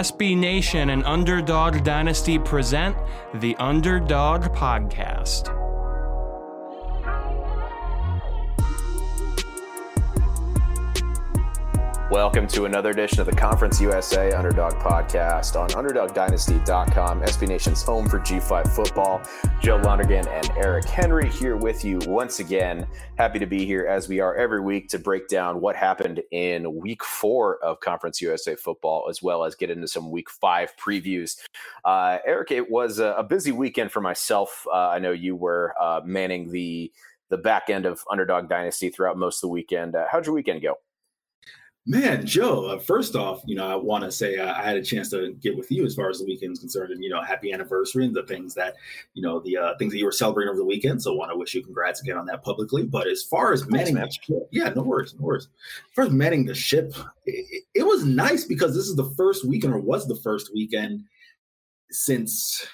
SB Nation and Underdog Dynasty present the Underdog Podcast. Welcome to another edition of the Conference USA Underdog Podcast on UnderdogDynasty.com, SB Nation's home for G5 football. Joe Lonergan and Eric Henry here with you once again. Happy to be here as we are every week to break down what happened in week four of Conference USA football, as well as get into some week five previews. Uh, Eric, it was a, a, busy weekend for myself. Uh, I know you were uh, manning the the back end of Underdog Dynasty throughout most of the weekend. Uh, how'd your weekend go? Man, Joe, uh, first off, you know, I want to say uh, I had a chance to get with you as far as the weekend's concerned and, you know, happy anniversary and the things that, you know, the uh, things that you were celebrating over the weekend. So I want to wish you congrats again on that publicly. But as far as manning the ship, yeah, no worries, no worries. As far as manning the ship, it, it was nice because this is the first weekend or was the first weekend since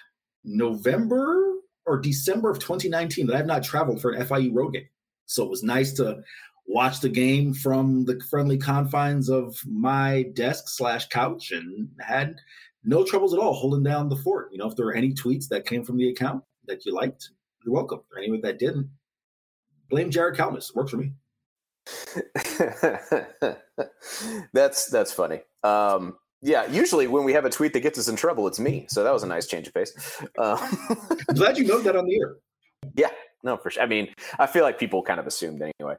November or December of 2019 that I've not traveled for an FIU road game. So it was nice to watch the game from the friendly confines of my desk slash couch and had no troubles at all holding down the fort. You know, if there were any tweets that came from the account that you liked, you're welcome. Or anyone that didn't, blame Jared Kalmus. Works for me. that's that's funny. Um, yeah, usually when we have a tweet that gets us in trouble, it's me. So that was a nice change of pace. Uh, glad you know that on the air. No, for sure. I mean, I feel like people kind of assumed anyway.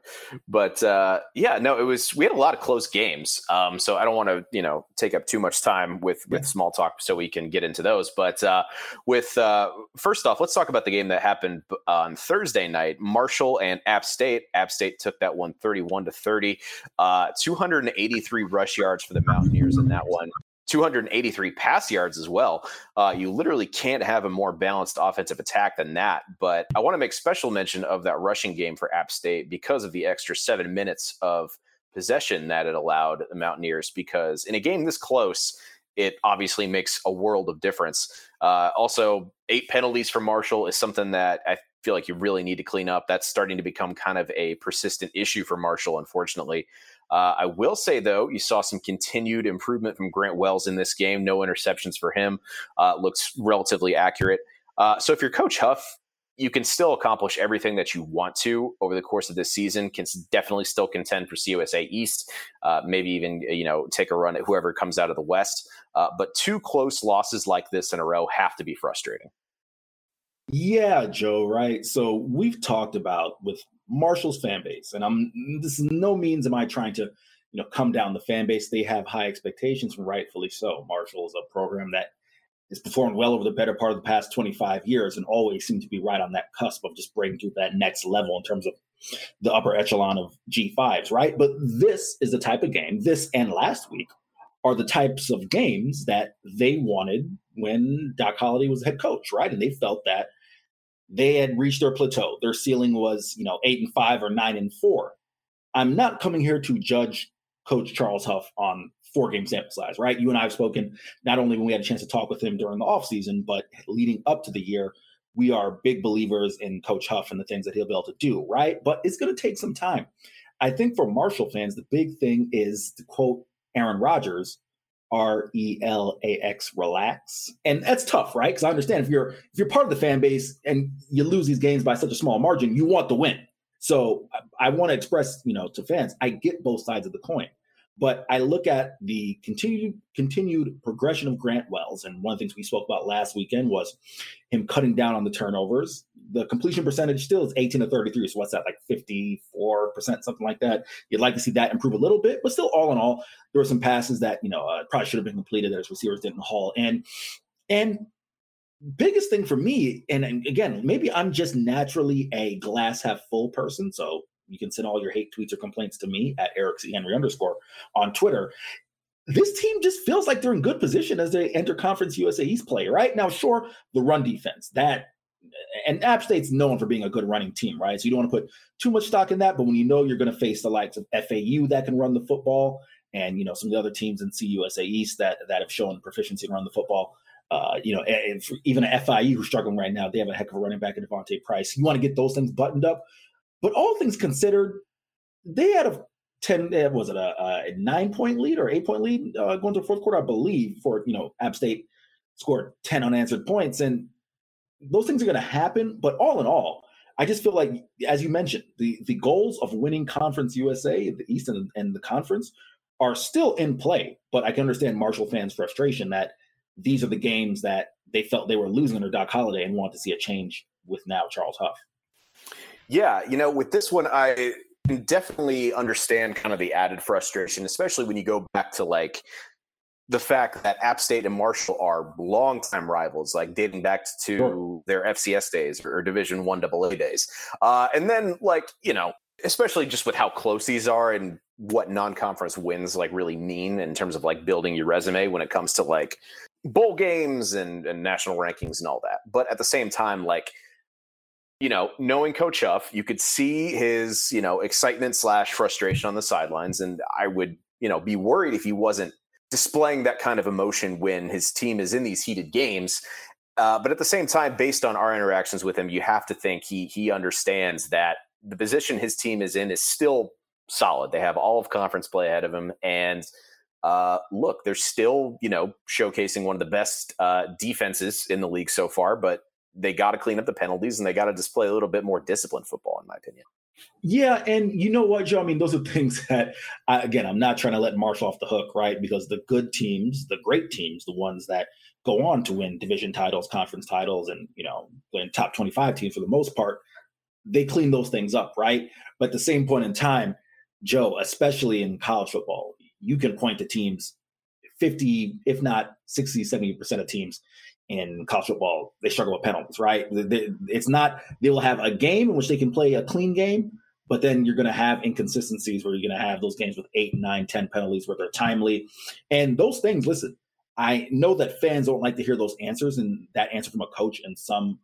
But uh, yeah, no, it was. We had a lot of close games, um, so I don't want to, you know, take up too much time with with yeah. small talk, so we can get into those. But uh, with uh, first off, let's talk about the game that happened on Thursday night. Marshall and App State. App State took that one 31 to 30. Uh, 283 rush yards for the Mountaineers in that one. 283 pass yards as well. Uh, you literally can't have a more balanced offensive attack than that. But I want to make special mention of that rushing game for App State because of the extra seven minutes of possession that it allowed the Mountaineers. Because in a game this close, it obviously makes a world of difference. Uh, also, eight penalties for Marshall is something that I feel like you really need to clean up. That's starting to become kind of a persistent issue for Marshall, unfortunately. Uh, I will say, though, you saw some continued improvement from Grant Wells in this game. No interceptions for him. Uh, looks relatively accurate. Uh, so if you're Coach Huff, you can still accomplish everything that you want to over the course of this season. Can definitely still contend for CUSA East. Uh, maybe even you know take a run at whoever comes out of the West. Uh, but two close losses like this in a row have to be frustrating. Yeah, Joe, right. So we've talked about with Marshall's fan base, and I'm this is no means am I trying to, you know, come down the fan base. They have high expectations, rightfully so. Marshall is a program that has performed well over the better part of the past 25 years and always seemed to be right on that cusp of just breaking to that next level in terms of the upper echelon of G5s, right? But this is the type of game, this and last week are the types of games that they wanted when Doc Holliday was head coach, right? And they felt that they had reached their plateau. Their ceiling was, you know, eight and five or nine and four. I'm not coming here to judge Coach Charles Huff on four game sample size, right? You and I have spoken not only when we had a chance to talk with him during the offseason, but leading up to the year. We are big believers in Coach Huff and the things that he'll be able to do, right? But it's going to take some time. I think for Marshall fans, the big thing is to quote Aaron Rodgers, R E L A X relax. And that's tough, right? Because I understand if you're if you're part of the fan base and you lose these games by such a small margin, you want the win. So I, I want to express, you know, to fans, I get both sides of the coin. But I look at the continued continued progression of Grant Wells, and one of the things we spoke about last weekend was him cutting down on the turnovers. The completion percentage still is 18 to 33. So what's that, like 54 percent, something like that? You'd like to see that improve a little bit, but still, all in all, there were some passes that you know uh, probably should have been completed that his receivers didn't haul. And and biggest thing for me, and again, maybe I'm just naturally a glass half full person, so you can send all your hate tweets or complaints to me at Eric C. Henry underscore on Twitter. This team just feels like they're in good position as they enter Conference USA East play, right? Now, sure, the run defense, that and App State's known for being a good running team, right? So you don't want to put too much stock in that, but when you know you're going to face the likes of FAU that can run the football, and you know some of the other teams in CUSA East that that have shown proficiency around the football, uh, you know, and even FIU who's struggling right now, they have a heck of a running back in D'Vonte Price. You want to get those things buttoned up, but all things considered, they had a ten uh, was it a, a nine point lead or eight point lead uh, going to the fourth quarter, I believe. For you know, App State scored ten unanswered points, and those things are going to happen. But all in all, I just feel like, as you mentioned, the the goals of winning Conference USA, the East and, and the conference, are still in play. But I can understand Marshall fans' frustration that these are the games that they felt they were losing under Doc Holliday and want to see a change with now Charles Huff. Yeah, you know, with this one, I can definitely understand kind of the added frustration, especially when you go back to like the fact that App State and Marshall are longtime rivals, like dating back to sure. their FCS days or Division One AA days, uh, and then like you know, especially just with how close these are and what non-conference wins like really mean in terms of like building your resume when it comes to like bowl games and, and national rankings and all that. But at the same time, like, you know, knowing Coach Huff, you could see his, you know, excitement slash frustration on the sidelines. And I would, you know, be worried if he wasn't displaying that kind of emotion when his team is in these heated games. Uh, but at the same time, based on our interactions with him, you have to think he he understands that the position his team is in is still solid. They have all of conference play ahead of them, and uh, look, they're still, you know, showcasing one of the best uh, defenses in the league so far, but they got to clean up the penalties and they got to display a little bit more disciplined football, in my opinion. Yeah, and you know what, Joe? I mean, those are things that, I, again, I'm not trying to let Marshall off the hook, right? Because the good teams, the great teams, the ones that go on to win division titles, conference titles, and you know, win top 25 teams for the most part, they clean those things up, right? But at the same point in time, Joe, especially in college football, you can point to teams 50, if not 60, 70% of teams in college football, they struggle with penalties, right? It's not, they will have a game in which they can play a clean game, but then you're going to have inconsistencies where you're going to have those games with eight, nine, ten penalties where they're timely. And those things, listen, I know that fans don't like to hear those answers and that answer from a coach in some,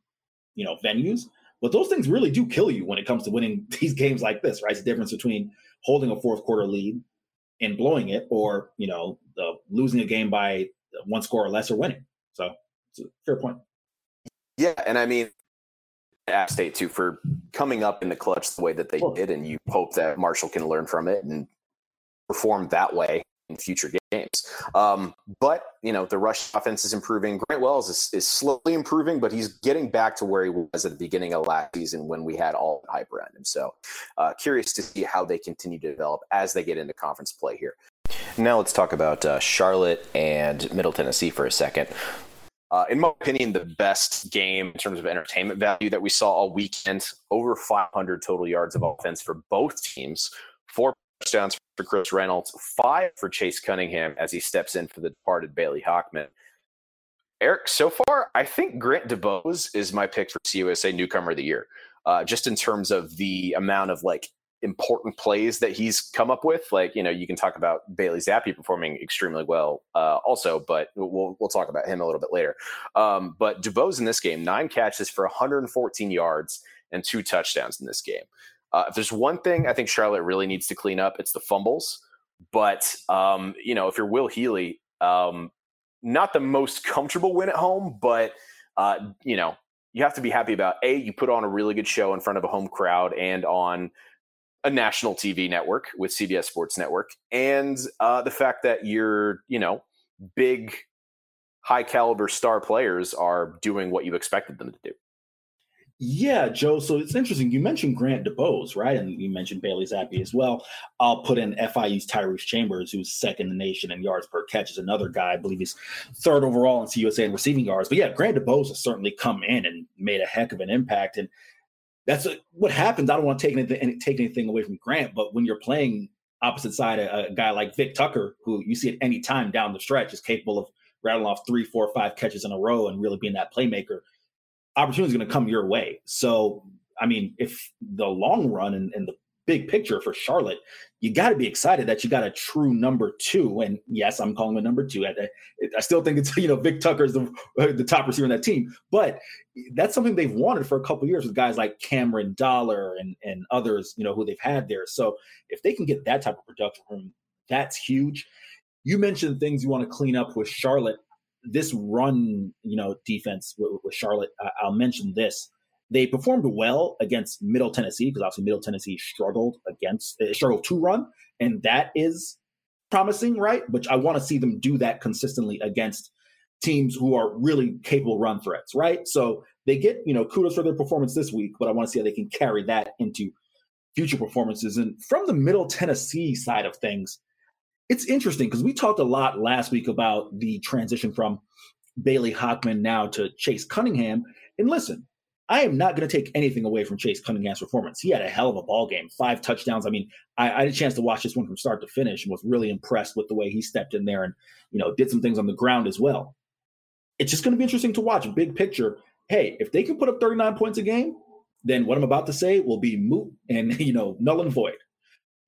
you know, venues, but those things really do kill you when it comes to winning these games like this, right? It's the difference between holding a fourth quarter lead and blowing it, or you know, the, losing a game by one score or less or winning. So fair point. Yeah, and I mean, App State too for coming up in the clutch the way that they did, and you hope that Marshall can learn from it and perform that way in future games. Um, but you know, the rush offense is improving. Grant Wells is, is, slowly improving, but he's getting back to where he was at the beginning of last season when we had all the hype around him. So, uh, curious to see how they continue to develop as they get into conference play here. Now let's talk about uh, Charlotte and Middle Tennessee for a second. Uh, in my opinion, the best game in terms of entertainment value that we saw all weekend. Over 500 total yards of offense for both teams, four touchdowns for Chris Reynolds, five for Chase Cunningham as he steps in for the departed Bailey Hockman. Eric, so far, I think Grant DuBose is my pick for CUSA Newcomer of the Year. Uh, just in terms of the amount of like important plays that he's come up with. Like, you know, you can talk about Bailey Zappe performing extremely well uh, also, but we'll, we'll talk about him a little bit later. Um, but DuBose in this game, nine catches for 114 yards and two touchdowns in this game. Uh, if there's one thing I think Charlotte really needs to clean up, it's the fumbles. But um, you know, if you're Will Healy, um, not the most comfortable win at home, but uh, you know, you have to be happy about a you put on a really good show in front of a home crowd and on a national TV network with CBS Sports Network, and uh, the fact that you're you know big, high caliber star players are doing what you expected them to do. Yeah, Joe. So it's interesting. You mentioned Grant DuBose, right? And you mentioned Bailey Zappe as well. I'll put in FIU's Tyrese Chambers, who's second in the nation in yards per catch, is another guy. I believe he's third overall in CUSA in receiving yards. But yeah, Grant DuBose has certainly come in and made a heck of an impact. And that's a, what happens. I don't want to take anything, take anything away from Grant, but when you're playing opposite side, a, uh, a guy like Vic Tucker, who you see at any time down the stretch is capable of rattling off three, four, five catches in a row and really being that playmaker – opportunity is going to come your way. So, I mean, if the long run and, and, the big picture for Charlotte, you got to be excited that you got a true number two. And yes, I'm calling him a number two. I, I still think it's you know Vic Tucker's the the top receiver in that team, but that's something they've wanted for a couple years with guys like Cameron Dollar and and others you know who they've had there. So if they can get that type of production from that's huge. You mentioned things you want to clean up with Charlotte. This run, you know, defense with, with Charlotte. I'll mention this they performed well against Middle Tennessee because obviously Middle Tennessee struggled against uh, struggled to run, and that is promising, right? But I want to see them do that consistently against teams who are really capable run threats, right? So they get you know kudos for their performance this week, but I want to see how they can carry that into future performances. And from the Middle Tennessee side of things, it's interesting because we talked a lot last week about the transition from Bailey Hockman now to Chase Cunningham. And listen, I am not going to take anything away from Chase Cunningham's performance. He had a hell of a ball game, five touchdowns. I mean, I, I, had a chance to watch this one from start to finish and was really impressed with the way he stepped in there and you know did some things on the ground as well. It's just going to be interesting to watch. Big picture. Hey, if they can put up 39 points a game, then what I'm about to say will be moot and you know null and void.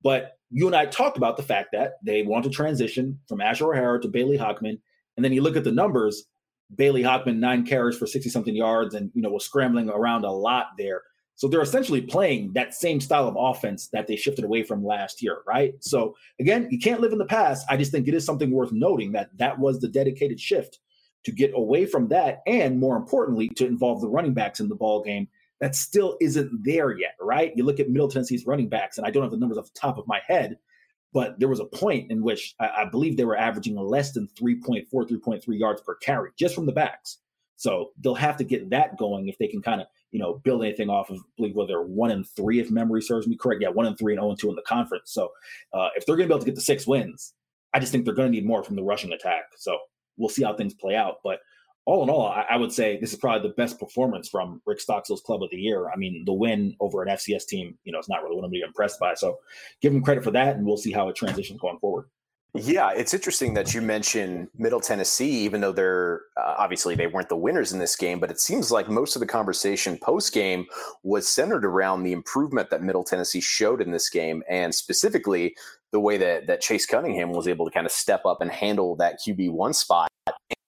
But you and I talked about the fact that they want to transition from Asher O'Hara to Bailey Hockman, and then you look at the numbers Bailey Hockman nine carries for 60 something yards and you know was scrambling around a lot there. So they're essentially playing that same style of offense that they shifted away from last year, right? So again, you can't live in the past. I just think it is something worth noting that that was the dedicated shift to get away from that and more importantly to involve the running backs in the ball game that still isn't there yet, right? You look at Middle Tennessee's running backs and I don't have the numbers off the top of my head, but there was a point in which I, I believe they were averaging less than 3.4, 3.3 yards per carry just from the backs. So they'll have to get that going if they can kind of, you know, build anything off of, I believe, whether one and three, if memory serves me correct. Yeah, one and three and 0 and two in the conference. So uh, if they're going to be able to get the six wins, I just think they're going to need more from the rushing attack. So we'll see how things play out. But all in all, I, I, would say this is probably the best performance from Rick Stockstill's club of the year. I mean, the win over an FCS team, you know, it's not really what I'm impressed by. So give him credit for that, and we'll see how it transitions going forward. Yeah, it's interesting that you mention Middle Tennessee, even though they're uh, obviously they weren't the winners in this game, but it seems like most of the conversation post game was centered around the improvement that Middle Tennessee showed in this game, and specifically the way that that Chase Cunningham was able to kind of step up and handle that QB one spot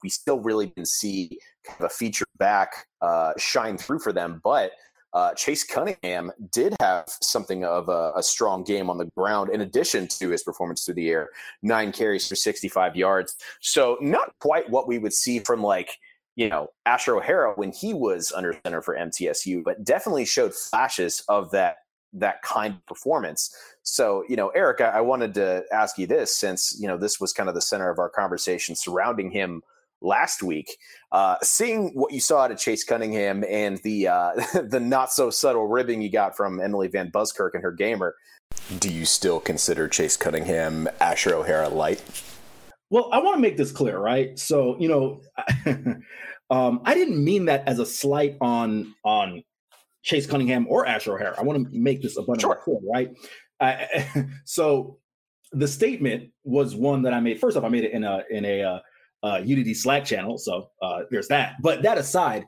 we still really didn't see kind of a feature back uh, shine through for them. But uh, Chase Cunningham did have something of a, a, strong game on the ground in addition to his performance through the air nine carries for 65 yards. So, not quite what we would see from like, you know, Asher O'Hara when he was under center for MTSU, but definitely showed flashes of that that kind of performance. So, you know, Eric, I, I wanted to ask you this since, you know, this was kind of the center of our conversation surrounding him last week. Uh, seeing what you saw out of Chase Cunningham and the uh, the not so subtle ribbing you got from Emily Van Buskirk and her gamer, do you still consider Chase Cunningham Asher O'Hara light? Well, I want to make this clear, right? So, you know, um, I didn't mean that as a slight on on Chase Cunningham or Asher O'Hara. I want to make this abundantly sure. clear, right? I, so the statement was one that I made. First off, I made it in a in a uh, uh, Unity Slack channel. So uh, there's that. But that aside,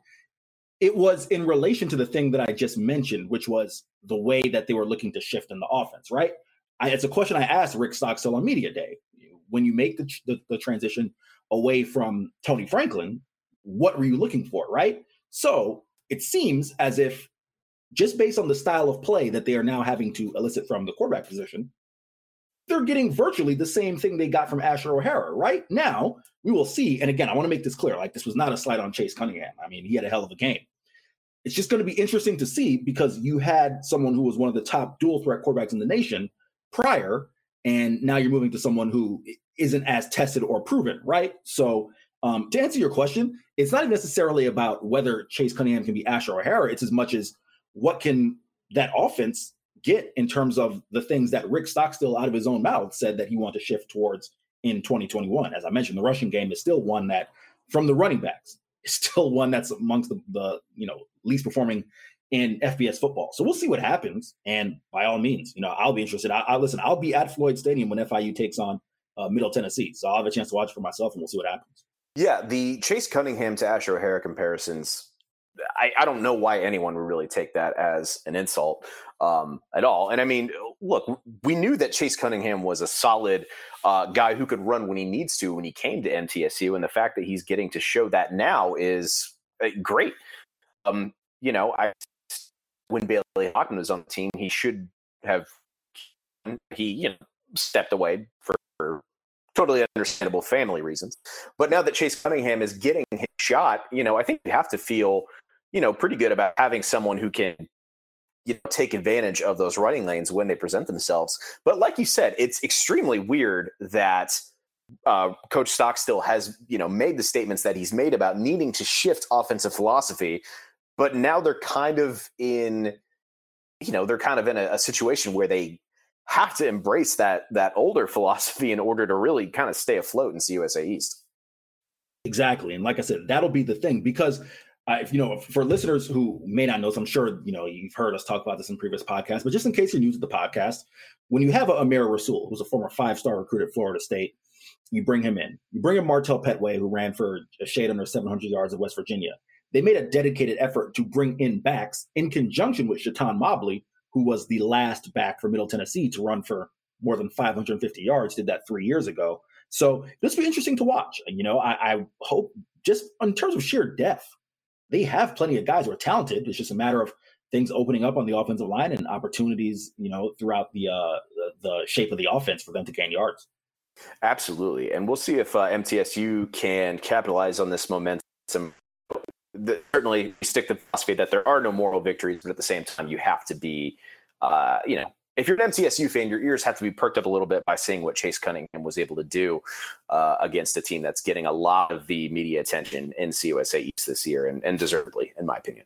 it was in relation to the thing that I just mentioned, which was the way that they were looking to shift in the offense, right? I, it's a question I asked Rick Stockstill on Media Day. When you make the, the, the transition away from Tony Franklin, what were you looking for, right? So it seems as if just based on the style of play that they are now having to elicit from the quarterback position, they're getting virtually the same thing they got from Asher O'Hara. Right now, we will see. And again, I want to make this clear like, this was not a slight on Chase Cunningham. I mean, he had a hell of a game. It's just going to be interesting to see because you had someone who was one of the top dual threat quarterbacks in the nation prior, and now you're moving to someone who isn't as tested or proven, right? So, um, to answer your question, it's not necessarily about whether Chase Cunningham can be Asher O'Hara. It's as much as what can that offense get in terms of the things that Rick Stockstill out of his own mouth said that he wanted to shift towards in 2021. As I mentioned, the rushing game is still one that from the running backs is still one that's amongst the, the you know least performing in FBS football. So we'll see what happens. And by all means, you know, I'll be interested. I, I listen. I'll be at Floyd Stadium when FIU takes on uh, Middle Tennessee, so I'll have a chance to watch for myself, and we'll see what happens. Yeah, the Chase Cunningham to Asher O'Hara comparisons I, I, don't know why anyone would really take that as an insult um, at all. And I mean, look, we knew that Chase Cunningham was a solid uh, guy who could run when he needs to when he came to MTSU, and the fact that he's getting to show that now is uh, great. Um, you know, I when Bailey Hockman was on the team, he should have he you know stepped away for, for totally understandable family reasons. But now that Chase Cunningham is getting his shot, you know, I think you have to feel, you know, pretty good about having someone who can you know, take advantage of those running lanes when they present themselves. But like you said, it's extremely weird that uh, Coach Stockstill has, you know, made the statements that he's made about needing to shift offensive philosophy, but now they're kind of in, you know, they're kind of in a, a situation where they have to embrace that that older philosophy in order to really kind of stay afloat in CUSA East. Exactly, and like I said, that'll be the thing because uh, if you know, for listeners who may not know, so I'm sure you know you've heard us talk about this in previous podcasts, but just in case you're new to the podcast, when you have a Amir Rasul, who's a former five-star recruit at Florida State, you bring him in. You bring in Martell Pettaway, who ran for a shade under 700 yards at West Virginia. They made a dedicated effort to bring in backs in conjunction with Chaton Mobley, who was the last back for Middle Tennessee to run for more than 550 yards, did that three years ago. So this will be interesting to watch. You know, I, I hope just in terms of sheer depth, they have plenty of guys who are talented. It's just a matter of things opening up on the offensive line and opportunities, you know, throughout the uh, the, shape of the offense for them to gain yards. Absolutely, and we'll see if uh, MTSU can capitalize on this momentum. The, certainly, stick the philosophy that there are no moral victories, but at the same time, you have to be, uh, you know, if you're an MTSU fan, your ears have to be perked up a little bit by seeing what Chase Cunningham was able to do uh, against a team that's getting a lot of the media attention in CUSA East this year, and, and deservedly, in my opinion.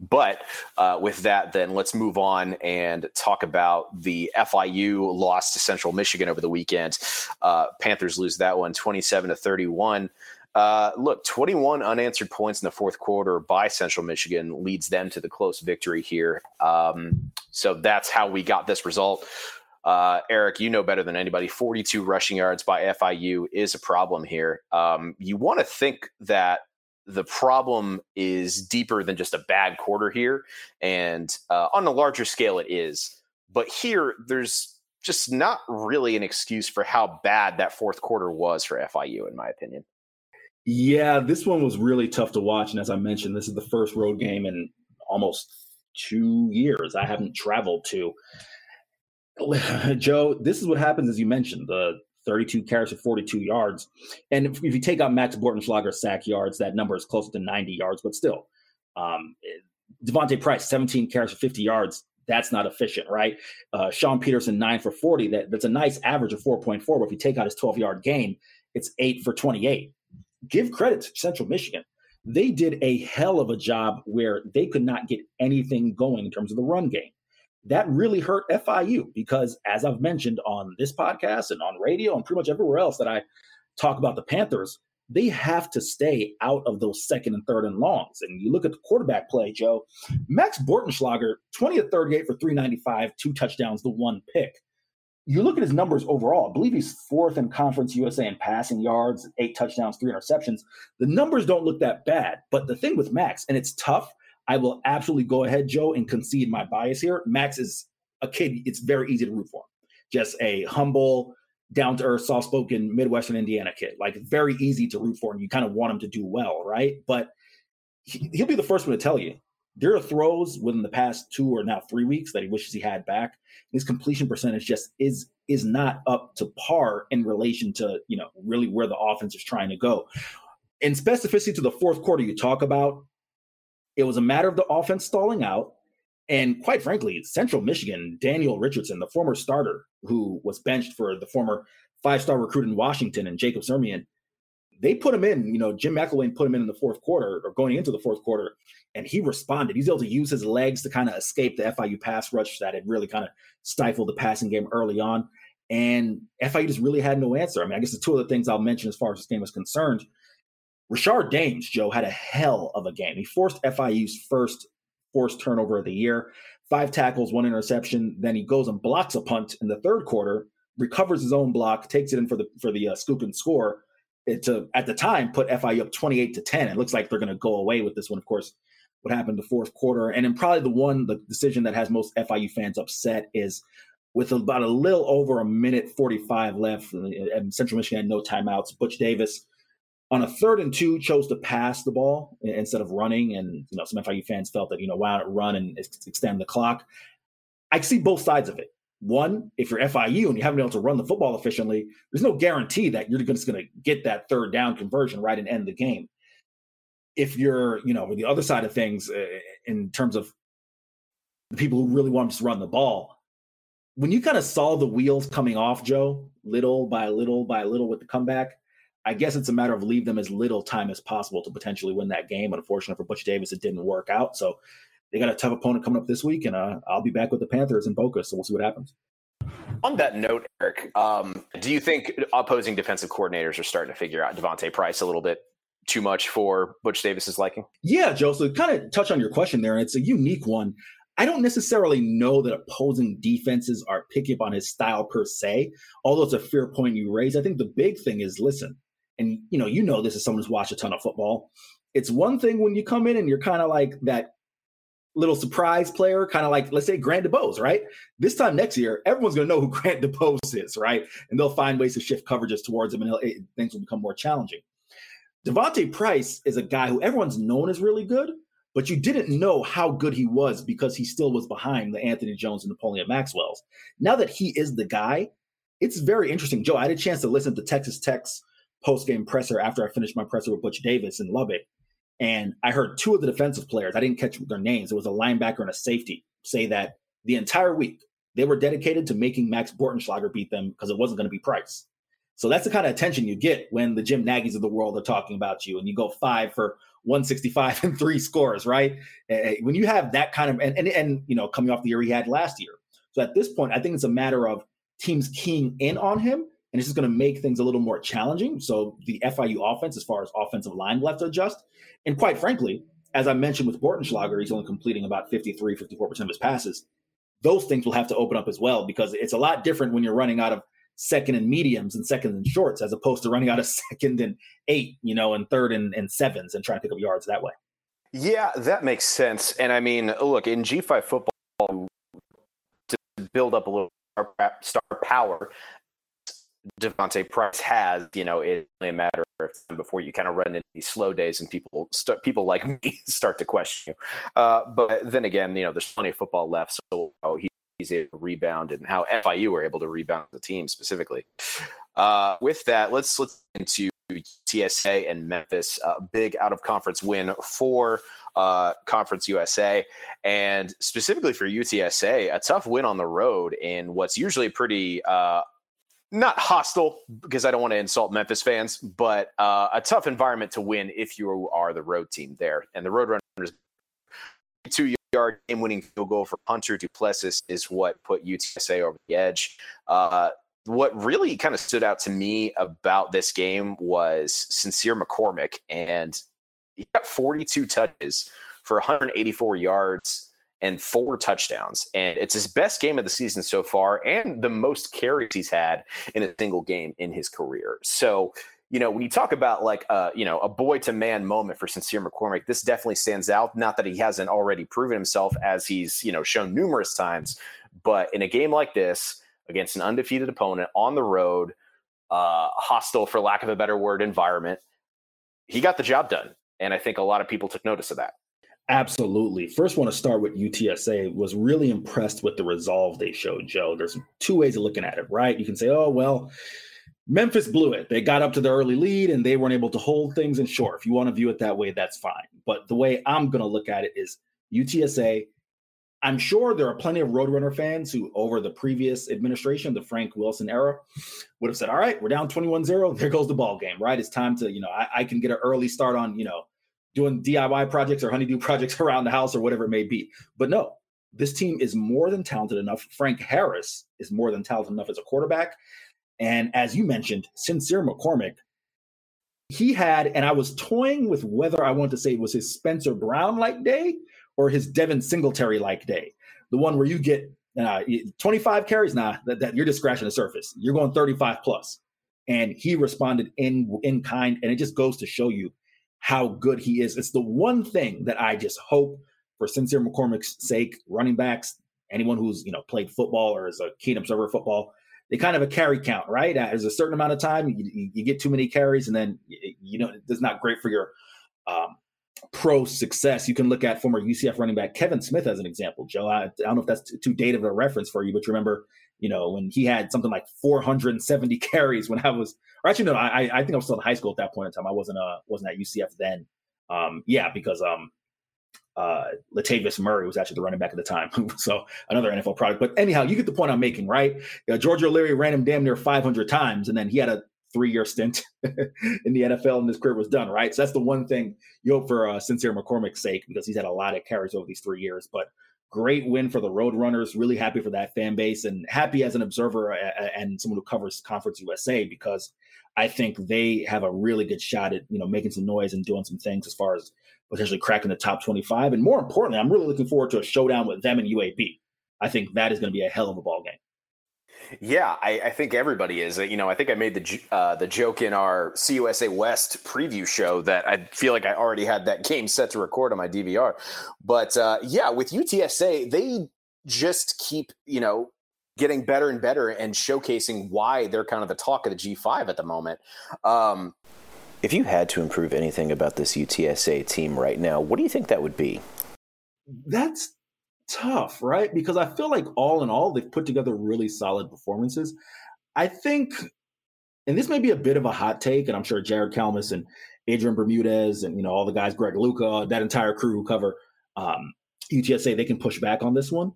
But uh, with that, then let's move on and talk about the FIU loss to Central Michigan over the weekend. Uh, Panthers lose that one 27 to 31. Uh, look, 21 unanswered points in the fourth quarter by Central Michigan leads them to the close victory here. Um, so that's how we got this result. Uh, Eric, you know better than anybody. 42 rushing yards by FIU is a problem here. Um, you want to think that the problem is deeper than just a bad quarter here. And uh, on a larger scale, it is. But here, there's just not really an excuse for how bad that fourth quarter was for FIU, in my opinion. Yeah, this one was really tough to watch. And as I mentioned, this is the first road game in almost two years I haven't traveled to. Joe, this is what happens, as you mentioned. The 32 carries for 42 yards. And if, if you take out Max Bortenschlager's sack yards, that number is closer to 90 yards, but still. Um, D'Vonte Price, 17 carries for 50 yards. That's not efficient, right? Uh, Sean Peterson, 9 for 40. That, that's a nice average of 4.4. But if you take out his 12 yard gain, it's 8 for 28. Give credit to Central Michigan. They did a hell of a job where they could not get anything going in terms of the run game that really hurt FIU because, as I've mentioned on this podcast and on radio and pretty much everywhere else that I talk about the Panthers, they have to stay out of those second and third and longs. And you look at the quarterback play, Joe, Max Bortenschlager, 20 to 38 for 395, two touchdowns, the one pick. You look at his numbers overall, I believe he's fourth in Conference USA in passing yards, eight touchdowns, three interceptions. The numbers don't look that bad. But the thing with Max, and it's tough I will absolutely go ahead, Joe, and concede my bias here. Max is a kid, it's very easy to root for. Just a humble, down to earth, soft spoken Midwestern Indiana kid. Like very easy to root for, and you kind of want him to do well, right? But he, he'll be the first one to tell you there are throws within the past two or now three weeks that he wishes he had back. His completion percentage just is is not up to par in relation to you know really where the offense is trying to go. In specificity to the fourth quarter, you talk about it was a matter of the offense stalling out. And quite frankly, Central Michigan, Daniel Richardson, the former starter who was benched for the former five star recruit in Washington and Jacob Sirmon, they put him in, you know, Jim McElwain put him in in the fourth quarter or going into the fourth quarter, and he responded. He's able to use his legs to kind of escape the FIU pass rush that had really kind of stifled the passing game early on. And FIU just really had no answer. I mean, I guess the two other things I'll mention as far as this game is concerned. Rashard Dames, Joe, had a hell of a game. He forced FIU's first forced turnover of the year, five tackles, one interception. Then he goes and blocks a punt in the third quarter, recovers his own block, takes it in for the for the uh, scoop and score. It to at the time put FIU up twenty eight to ten. It looks like they're going to go away with this one. Of course, what happened the fourth quarter, and then probably the one the decision that has most FIU fans upset is with about a little over a minute 45 left and Central Michigan had no timeouts. Butch Davis on a third and two chose to pass the ball instead of running. And, you know, some FIU fans felt that, you know, why not run and extend the clock? I see both sides of it. One, if you're FIU and you haven't been able to run the football efficiently, there's no guarantee that you're just going to get that third down conversion right and end the game. If you're, you know, the other side of things uh, in terms of the people who really want to run the ball, when you kind of saw the wheels coming off, Joe, little by little by little with the comeback, I guess it's a matter of leave them as little time as possible to potentially win that game. But unfortunately for Butch Davis, it didn't work out. So they got a tough opponent coming up this week, and uh, I'll be back with the Panthers in Boca. So we'll see what happens. On that note, Eric, um, do you think opposing defensive coordinators are starting to figure out D'Vonte Price a little bit too much for Butch Davis's liking? Yeah, Joe. So kind of touch on your question there, and it's a unique one. I don't necessarily know that opposing defenses are picking up on his style per se, although it's a fair point you raise. I think the big thing is listen, and you know, you know this is someone who's watched a ton of football. It's one thing when you come in and you're kind of like that little surprise player, kind of like let's say Grant DuBose, right? This time next year, everyone's going to know who Grant DuBose is, right? And they'll find ways to shift coverages towards him, and it, eh, things will become more challenging. D'Vonte Price is a guy who everyone's known as really good, but you didn't know how good he was because he still was behind the Anthony Jones and Napoleon Maxwell's. Now that he is the guy, it's very interesting. Joe, I had a chance to listen to Texas Tech's post game presser after I finished my presser with Butch Davis in Lubbock. And I heard two of the defensive players, I didn't catch their names. It was a linebacker and a safety say that the entire week they were dedicated to making Max Bortenschlager beat them because it wasn't going to be Price. So that's the kind of attention you get when the Jim Nagy's of the world are talking about you and you go five for 165 and three scores, right? When you have that kind of, and, and, and, you know, coming off the year he had last year. So at this point, I think it's a matter of teams keying in on him and this is going to make things a little more challenging. So the FIU offense, as far as offensive line, will have to adjust. And quite frankly, as I mentioned with Bortenschlager, he's only completing about 53, 54% of his passes. Those things will have to open up as well because it's a lot different when you're running out of second and mediums and second and shorts as opposed to running out of second and eight, you know, and third and, and sevens and trying to pick up yards that way. Yeah, that makes sense. And I mean, look, in G5 football, to build up a little star power, D'Vonte Price has, you know, it's only a matter of time before you kind of run into these slow days and people start, people like me start to question you. Uh, but then again, you know, there's plenty of football left, so oh, he, he's able to rebound and how FIU were able to rebound the team specifically. Uh, with that, let's let's into TSA and Memphis. Uh, big out of conference win for uh, Conference USA, and specifically for UTSA, a tough win on the road in what's usually pretty uh, not hostile because I don't want to insult Memphis fans, but uh, a tough environment to win if you are the road team there. And the Roadrunners two yard game winning field goal for Hunter Duplessis is what put UTSA over the edge. Uh, what really kind of stood out to me about this game was Sincere McCormick, and he got 42 touches for 184 yards and four touchdowns. And it's his best game of the season so far and the most carries he's had in a single game in his career. So, you know, when you talk about like, uh, you know, a boy to man moment for Sincere McCormick, this definitely stands out. Not that he hasn't already proven himself as he's, you know, shown numerous times, but in a game like this against an undefeated opponent on the road, uh, hostile, for lack of a better word, environment, he got the job done. And I think a lot of people took notice of that. Absolutely. First, want to start with UTSA. Was really impressed with the resolve they showed, Joe. There's two ways of looking at it, right? You can say, oh, well, Memphis blew it. They got up to the early lead and they weren't able to hold things. And sure, if you want to view it that way, that's fine. But the way I'm going to look at it is UTSA I'm sure there are plenty of Roadrunner fans who, over the previous administration, the Frank Wilson era, would have said, "All right, we're down 21-0. There goes the ball game. Right? It's time to, you know, I, I can get an early start on, you know, doing DIY projects or honeydew projects around the house or whatever it may be." But no, this team is more than talented enough. Frank Harris is more than talented enough as a quarterback. And as you mentioned, Sincere McCormick, he had, and I was toying with whether I want to say it was his Spencer Brown like day or his Devin Singletary like day. The one where you get uh, 25 carries, nah, that, that, you're just scratching the surface. You're going 35 plus. And he responded in in kind, and it just goes to show you how good he is. It's the one thing that I just hope for Sincere McCormick's sake, running backs, anyone who's you know played football or is a keen observer of football, they kind of a carry count, right? There's a certain amount of time you, you, get too many carries, and then you know it's not great for your um, pro success. You can look at former UCF running back Kevin Smith as an example. Joe, I, I don't know if that's too, too dated of a reference for you, but you remember, you know, when he had something like 470 carries when I was, or actually no, I I think I was still in high school at that point in time. I wasn't uh wasn't at UCF then. Um, yeah, because um uh, Latavius Murray was actually the running back at the time. so another NFL product. But anyhow, you get the point I'm making, right? Uh, George O'Leary ran him damn near 500 times, and then he had a three year stint in the NFL, and his career was done, right? So that's the one thing you hope for uh, Sincere McCormick's sake because he's had a lot of carries over these three years. But great win for the Roadrunners. Really happy for that fan base, and happy as an observer uh, uh, and someone who covers Conference USA because I think they have a really good shot at you know making some noise and doing some things as far as potentially cracking the top 25. And more importantly, I'm really looking forward to a showdown with them and UAB. I think that is going to be a hell of a ball game. Yeah, I, I, think everybody is. You know, I think I made the uh, the joke in our CUSA West preview show that I feel like I already had that game set to record on my DVR. But uh, yeah, with UTSA, they just keep you know getting better and better and showcasing why they're kind of the talk of the G5 at the moment. Um, if you had to improve anything about this UTSA team right now, what do you think that would be? That's tough, right? Because I feel like all in all, they've put together really solid performances. I think, and this may be a bit of a hot take, and I'm sure Jared Kalmus and Adrian Bermudez and you know all the guys, Greg Luca, that entire crew who cover um, UTSA, they can push back on this one.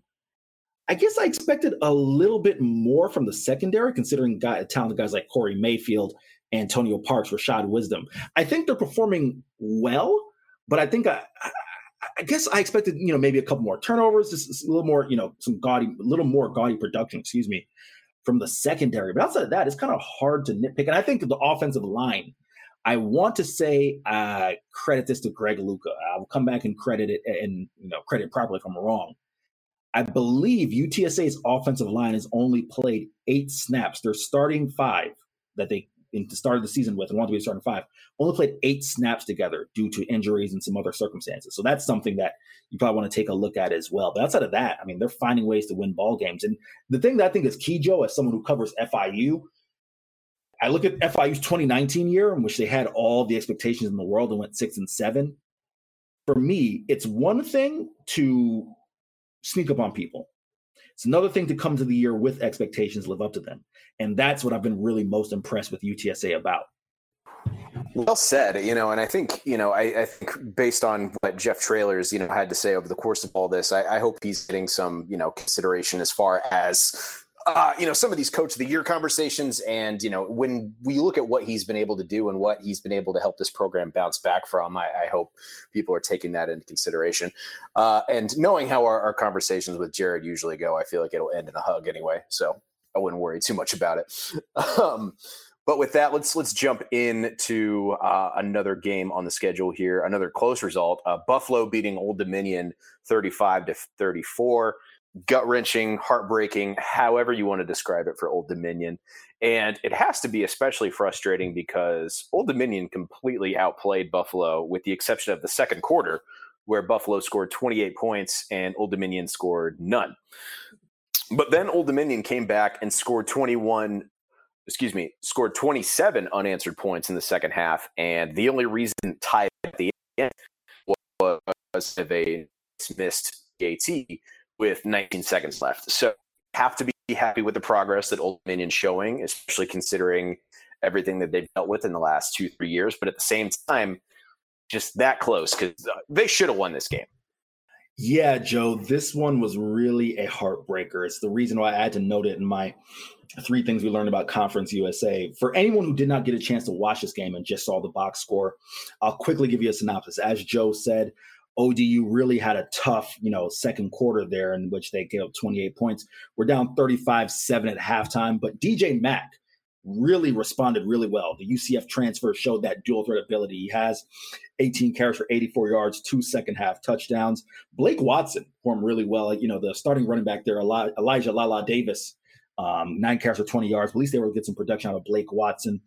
I guess I expected a little bit more from the secondary, considering guy, talented guys like Corey Mayfield Antonio Parks, Rashad Wisdom. I think they're performing well, but I think I, I, guess I expected, you know, maybe a couple more turnovers, just a little more, you know, some gaudy, a little more gaudy production, excuse me, from the secondary. But outside of that, it's kind of hard to nitpick. And I think the offensive line, I want to say uh, credit this to Greg Luca. I will come back and credit it and you know credit properly if I'm wrong. I believe UTSA's offensive line has only played eight snaps. They're starting five that they in the start of the season with and want to be a starting five, only played eight snaps together due to injuries and some other circumstances. So that's something that you probably want to take a look at as well. But outside of that, I mean, they're finding ways to win ball games. And the thing that I think is key, Joe, as someone who covers FIU, I look at FIU's 2019 year in which they had all the expectations in the world and went six and seven. For me, it's one thing to sneak up on people. It's another thing to come to the year with expectations, live up to them. And that's what I've been really most impressed with UTSA about. Well said, you know, and I think, you know, I, I, think based on what Jeff Traylor's, you know, had to say over the course of all this, I, I hope he's getting some, you know, consideration as far as uh, you know, some of these coach of the year conversations. And, you know, when we look at what he's been able to do and what he's been able to help this program bounce back from, I, I hope people are taking that into consideration. Uh, and knowing how our, our, conversations with Jared usually go, I feel like it'll end in a hug anyway. So I wouldn't worry too much about it. Um, but with that, let's let's jump into uh, another game on the schedule here. Another close result: uh, Buffalo beating Old Dominion, thirty-five to thirty-four gut wrenching, heartbreaking, however you want to describe it for Old Dominion. And it has to be especially frustrating because Old Dominion completely outplayed Buffalo, with the exception of the second quarter, where Buffalo scored 28 points and Old Dominion scored none. But then Old Dominion came back and scored 21, excuse me, scored 27 unanswered points in the second half. And the only reason tied at the end was they missed AT with 19 seconds left. So have to be happy with the progress that Old Dominion's showing, especially considering everything that they've dealt with in the last two, three years. But at the same time, just that close because uh, they should have won this game. Yeah, Joe, this one was really a heartbreaker. It's the reason why I had to note it in my three things we learned about Conference USA. For anyone who did not get a chance to watch this game and just saw the box score, I'll quickly give you a synopsis. As Joe said, ODU really had a tough, you know, second quarter there in which they gave up 28 points. We're down 35-7 at halftime, but DJ Mack really responded really well. The UCF transfer showed that dual threat ability. He has 18 carries for 84 yards, two second half touchdowns. Blake Watson performed really well. You know, the starting running back there, Elijah Lala Davis, um, nine carries for 20 yards. At least they were to get some production out of Blake Watson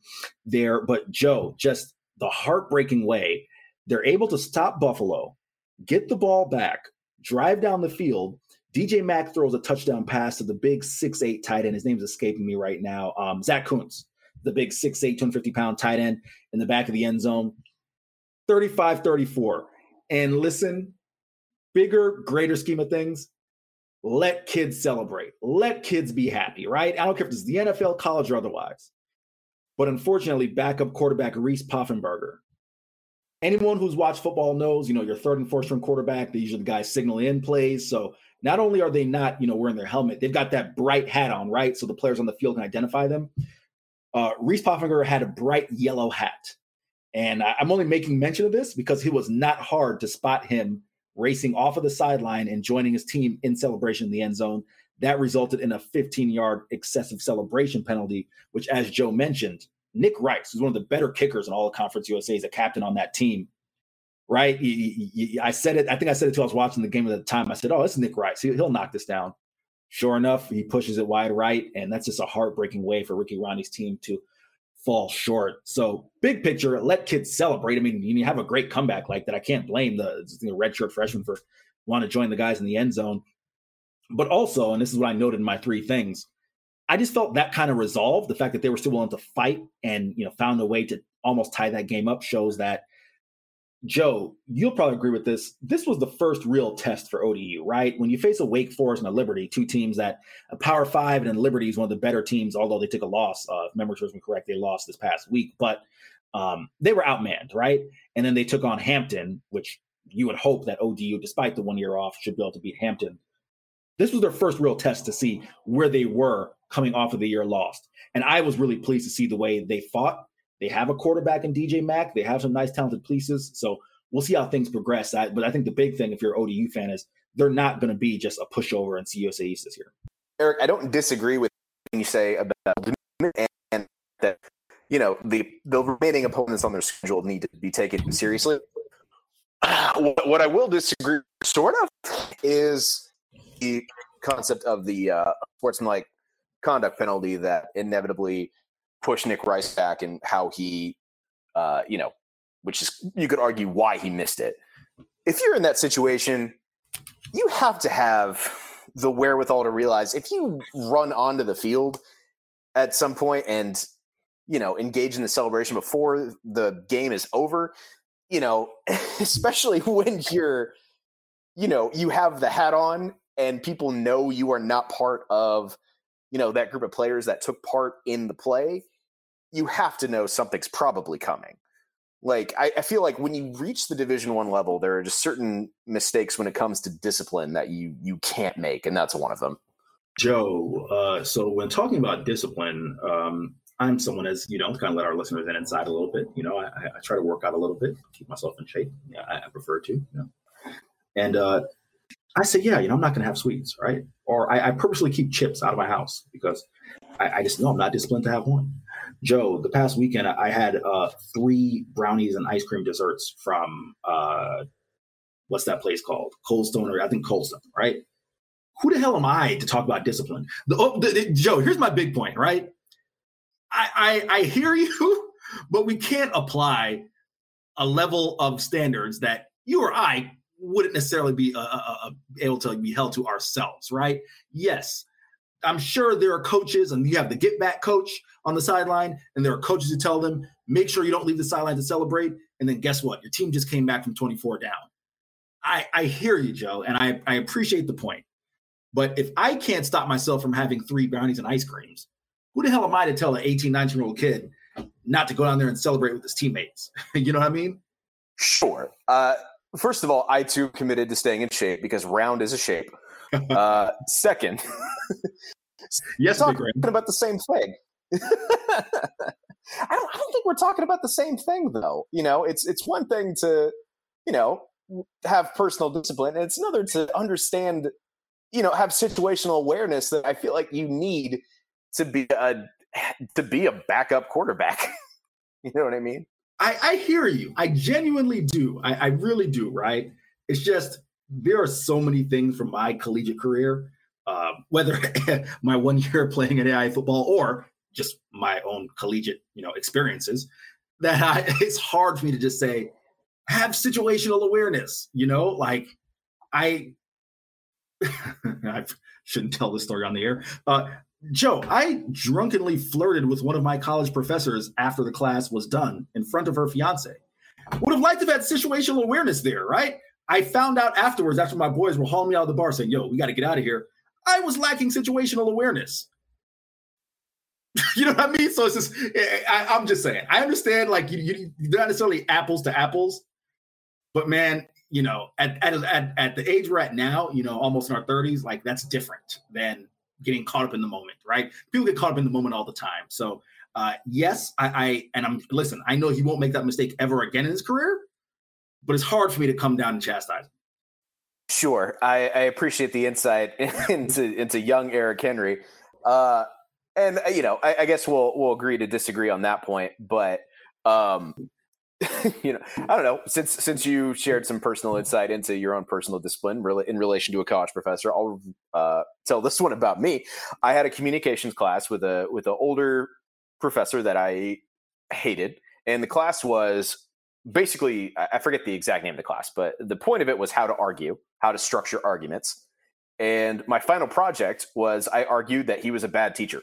there. But Joe, just the heartbreaking way they're able to stop Buffalo, get the ball back, drive down the field. DJ Mack throws a touchdown pass to the big six eight tight end. His name's escaping me right now. Um, Zach Kuntz, the big six eight, 250 pound tight end in the back of the end zone. 35 34. And listen, bigger, greater scheme of things, let kids celebrate. Let kids be happy, right? I don't care if it's the NFL, college, or otherwise. But unfortunately, backup quarterback Reese Poffenbarger. Anyone who's watched football knows, you know, your third and fourth string quarterback, they usually the guys signal in plays. So not only are they not, you know, wearing their helmet, they've got that bright hat on, right? So the players on the field can identify them. Uh, Reese Poffenbarger had a bright yellow hat. And I'm only making mention of this because it was not hard to spot him racing off of the sideline and joining his team in celebration in the end zone. That resulted in a 15 yard excessive celebration penalty, which, as Joe mentioned, Nick Rice, who's one of the better kickers in all of Conference USA, is a captain on that team. Right? He, he, I said it, I think I said it too. I was watching the game at the time. I said, Oh, it's Nick Rice. He, he'll knock this down. Sure enough, he pushes it wide right. And that's just a heartbreaking way for Ricky Rahne's team to fall short. So big picture, let kids celebrate. I mean, you have a great comeback like that. I can't blame the, the redshirt freshman for want to join the guys in the end zone. But also, and this is what I noted in my three things, I just felt that kind of resolve, the fact that they were still willing to fight and you know found a way to almost tie that game up shows that Joe, you'll probably agree with this. This was the first real test for ODU, right? When you face a Wake Forest and a Liberty, two teams that a Power Five and Liberty is one of the better teams, although they took a loss. Uh, if memory serves me correct, they lost this past week, but um, they were outmanned, right? And then they took on Hampton, which you would hope that ODU, despite the one year off, should be able to beat Hampton. This was their first real test to see where they were coming off of the year lost. And I was really pleased to see the way they fought they have a quarterback in DJ Mack. They have some nice talented pieces. So we'll see how things progress. I, but I think the big thing, if you're an ODU fan, is they're not going to be just a pushover in CUSA East this year. Eric, I don't disagree with you say about and that you know the the remaining opponents on their schedule need to be taken seriously. What I will disagree, sort of, is the concept of the uh, sportsmanlike conduct penalty that inevitably pushed Nick Rice back and how he, uh, you know, which is you could argue why he missed it. If you're in that situation, you have to have the wherewithal to realize if you run onto the field at some point and you know engage in the celebration before the game is over, you know, especially when you're, you know, you have the hat on and people know you are not part of you know that group of players that took part in the play you have to know something's probably coming. Like I, I, feel like when you reach the division one level there are just certain mistakes when it comes to discipline that you you can't make and that's one of them. Joe uh, so when talking about discipline um, i'm someone as you know kind of let our listeners in inside a little bit you know i, I try to work out a little bit keep myself in shape yeah i, I prefer to you know. And uh, i say yeah you know i'm not going to have sweets right or I, purposely keep chips out of my house because I just know i'm not disciplined to have one Joe, the past weekend I had uh, three brownies and ice cream desserts from uh, what's that place called? Cold Stone, or I think Cold Stone, right? Who the hell am I to talk about discipline? The, oh, the, the, Joe, here's my big point, right? I, I I hear you, but we can't apply a level of standards that you or I wouldn't necessarily be uh, uh, uh able to be held to ourselves, right? Yes, I'm sure there are coaches, and you have the get back coach on the sideline, and there are coaches who tell them, make sure you don't leave the sideline to celebrate. And then guess what? Your team just came back from 24 down. I, I hear you, Joe, and I, I appreciate the point. But if I can't stop myself from having three brownies and ice creams, who the hell am I to tell an 18, 19 year old kid not to go down there and celebrate with his teammates? you know what I mean? Sure. Uh, first of all, I too committed to staying in shape because round is a shape. Uh, second, yes, talking about the same thing. I don't. I don't think we're talking about the same thing, though. You know, it's it's one thing to, you know, have personal discipline, and it's another to understand, you know, have situational awareness that I feel like you need to be a to be a backup quarterback. you know what I mean? I, I hear you. I genuinely do. I, I really do. Right? It's just there are so many things from my collegiate career, uh, whether my one year playing at AI football or just my own collegiate, you know, experiences, that I, it's hard for me to just say have situational awareness. You know, like I, I shouldn't tell this story on the air. Uh, Joe, I drunkenly flirted with one of my college professors after the class was done in front of her fiance. Would have liked to have had situational awareness there, right? I found out afterwards, after my boys were hauling me out of the bar saying, yo, we got to get out of here. I was lacking situational awareness. you know what I mean? So it's just, eh, eh, I, am just saying, I understand like you, you, are not necessarily apples to apples, but man, you know, at, at, at, at the age we're at now, you know, almost in our 30s, like that's different than getting caught up in the moment, right? People get caught up in the moment all the time. So uh, yes, I, I and I'm listen. I know he won't make that mistake ever again in his career, but it's hard for me to come down and chastise him. Sure, I, I appreciate the insight into into young Eric Henry, uh, and uh, you know, I, I, guess we'll we'll agree to disagree on that point. But um, you know, I don't know. Since since you shared some personal insight into your own personal discipline in relation to a college professor, I'll uh, tell this one about me. I had a communications class with a with an older professor that I hated, and the class was basically I forget the exact name of the class, but the point of it was how to argue, how to structure arguments. And my final project was I argued that he was a bad teacher.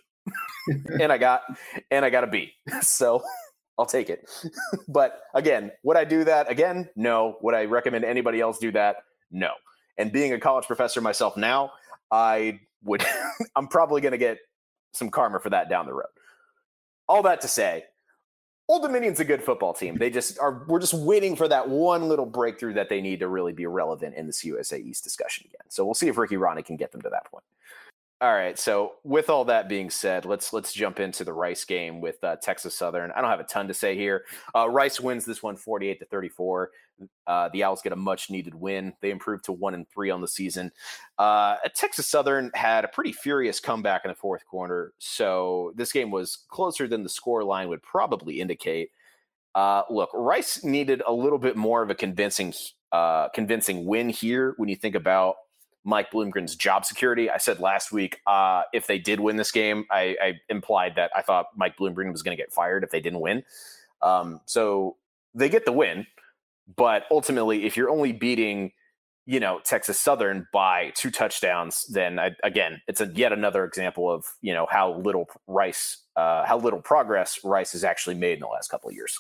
and I got and I got a B. So I'll take it. but again, would I do that again? No. Would I recommend anybody else do that? No. And being a college professor myself now, I would I'm probably going to get some karma for that down the road. All that to say, Old Dominion's a good football team. They just are we're just waiting for that one little breakthrough that they need to really be relevant in this USA East discussion again. So we'll see if Ricky Rahne can get them to that point. All right. So with all that being said, let's let's jump into the Rice game with uh, Texas Southern. I don't have a ton to say here. Uh, Rice wins this one 48 to 34. Uh, the Owls get a much needed win. They improved to one and three on the season. Uh, Texas Southern had a pretty furious comeback in the fourth quarter. So this game was closer than the score line would probably indicate. Uh, look, Rice needed a little bit more of a convincing uh, convincing win here when you think about Mike Bloomgren's job security. I said last week uh, if they did win this game, I, I, implied that I thought Mike Bloomgren was going to get fired if they didn't win. Um, so they get the win, but ultimately, if you're only beating, you know, Texas Southern by two touchdowns, then I, again, it's a yet another example of you know how little Rice, uh, how little progress Rice has actually made in the last couple of years.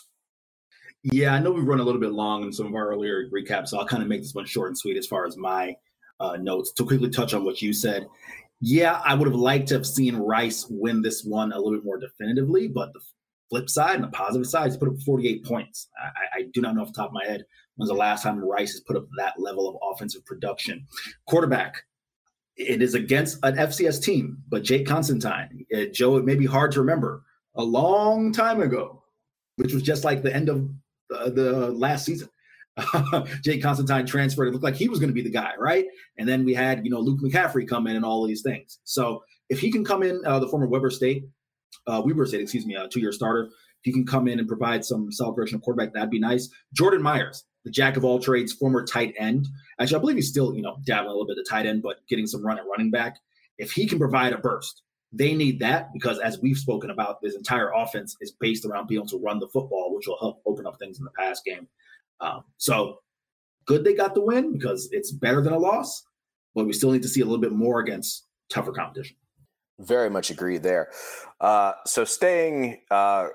Yeah, I know we've run a little bit long in some of our earlier recaps, so I'll kind of make this one short and sweet as far as my uh, notes to quickly touch on what you said. Yeah, I would have liked to have seen Rice win this one a little bit more definitively, but the flip side and the positive side is put up 48 points. I, I, do not know off the top of my head when's the last time Rice has put up that level of offensive production. Quarterback, it is against an FCS team, but Jake Constantine, uh, Joe, it may be hard to remember a long time ago, which was just like the end of uh, the last season. Jake Constantine transferred. It looked like he was going to be the guy, right? And then we had, you know, Luke McCaffrey come in and all these things. So if he can come in, uh, the former Weber State, uh, Weber State, excuse me, a two-year starter, if he can come in and provide some celebration of quarterback, that'd be nice. Jordan Myers, the jack of all trades, former tight end. Actually, I believe he's still, you know, dabbling a little bit of tight end, but getting some run at running back. If he can provide a burst, they need that because, as we've spoken about, this entire offense is based around being able to run the football, which will help open up things in the pass game. Um, so good they got the win because it's better than a loss, but we still need to see a little bit more against tougher competition. Very much agree there. Uh, so staying uh,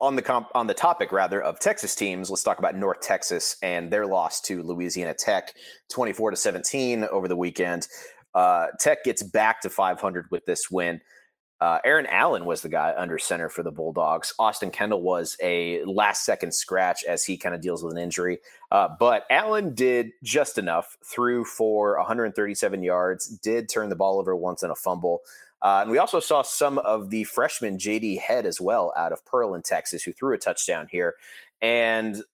on the comp- on the topic rather of Texas teams, let's talk about North Texas and their loss to Louisiana Tech, twenty four to seventeen over the weekend. Uh, Tech gets back to five hundred with this win. Uh, Aaron Allen was the guy under center for the Bulldogs. Austin Kendall was a last second scratch as he kind of deals with an injury. Uh, but Allen did just enough, threw for 137 yards, did turn the ball over once in a fumble. Uh, and we also saw some of the freshman JD Head as well out of Pearl in Texas, who threw a touchdown here. And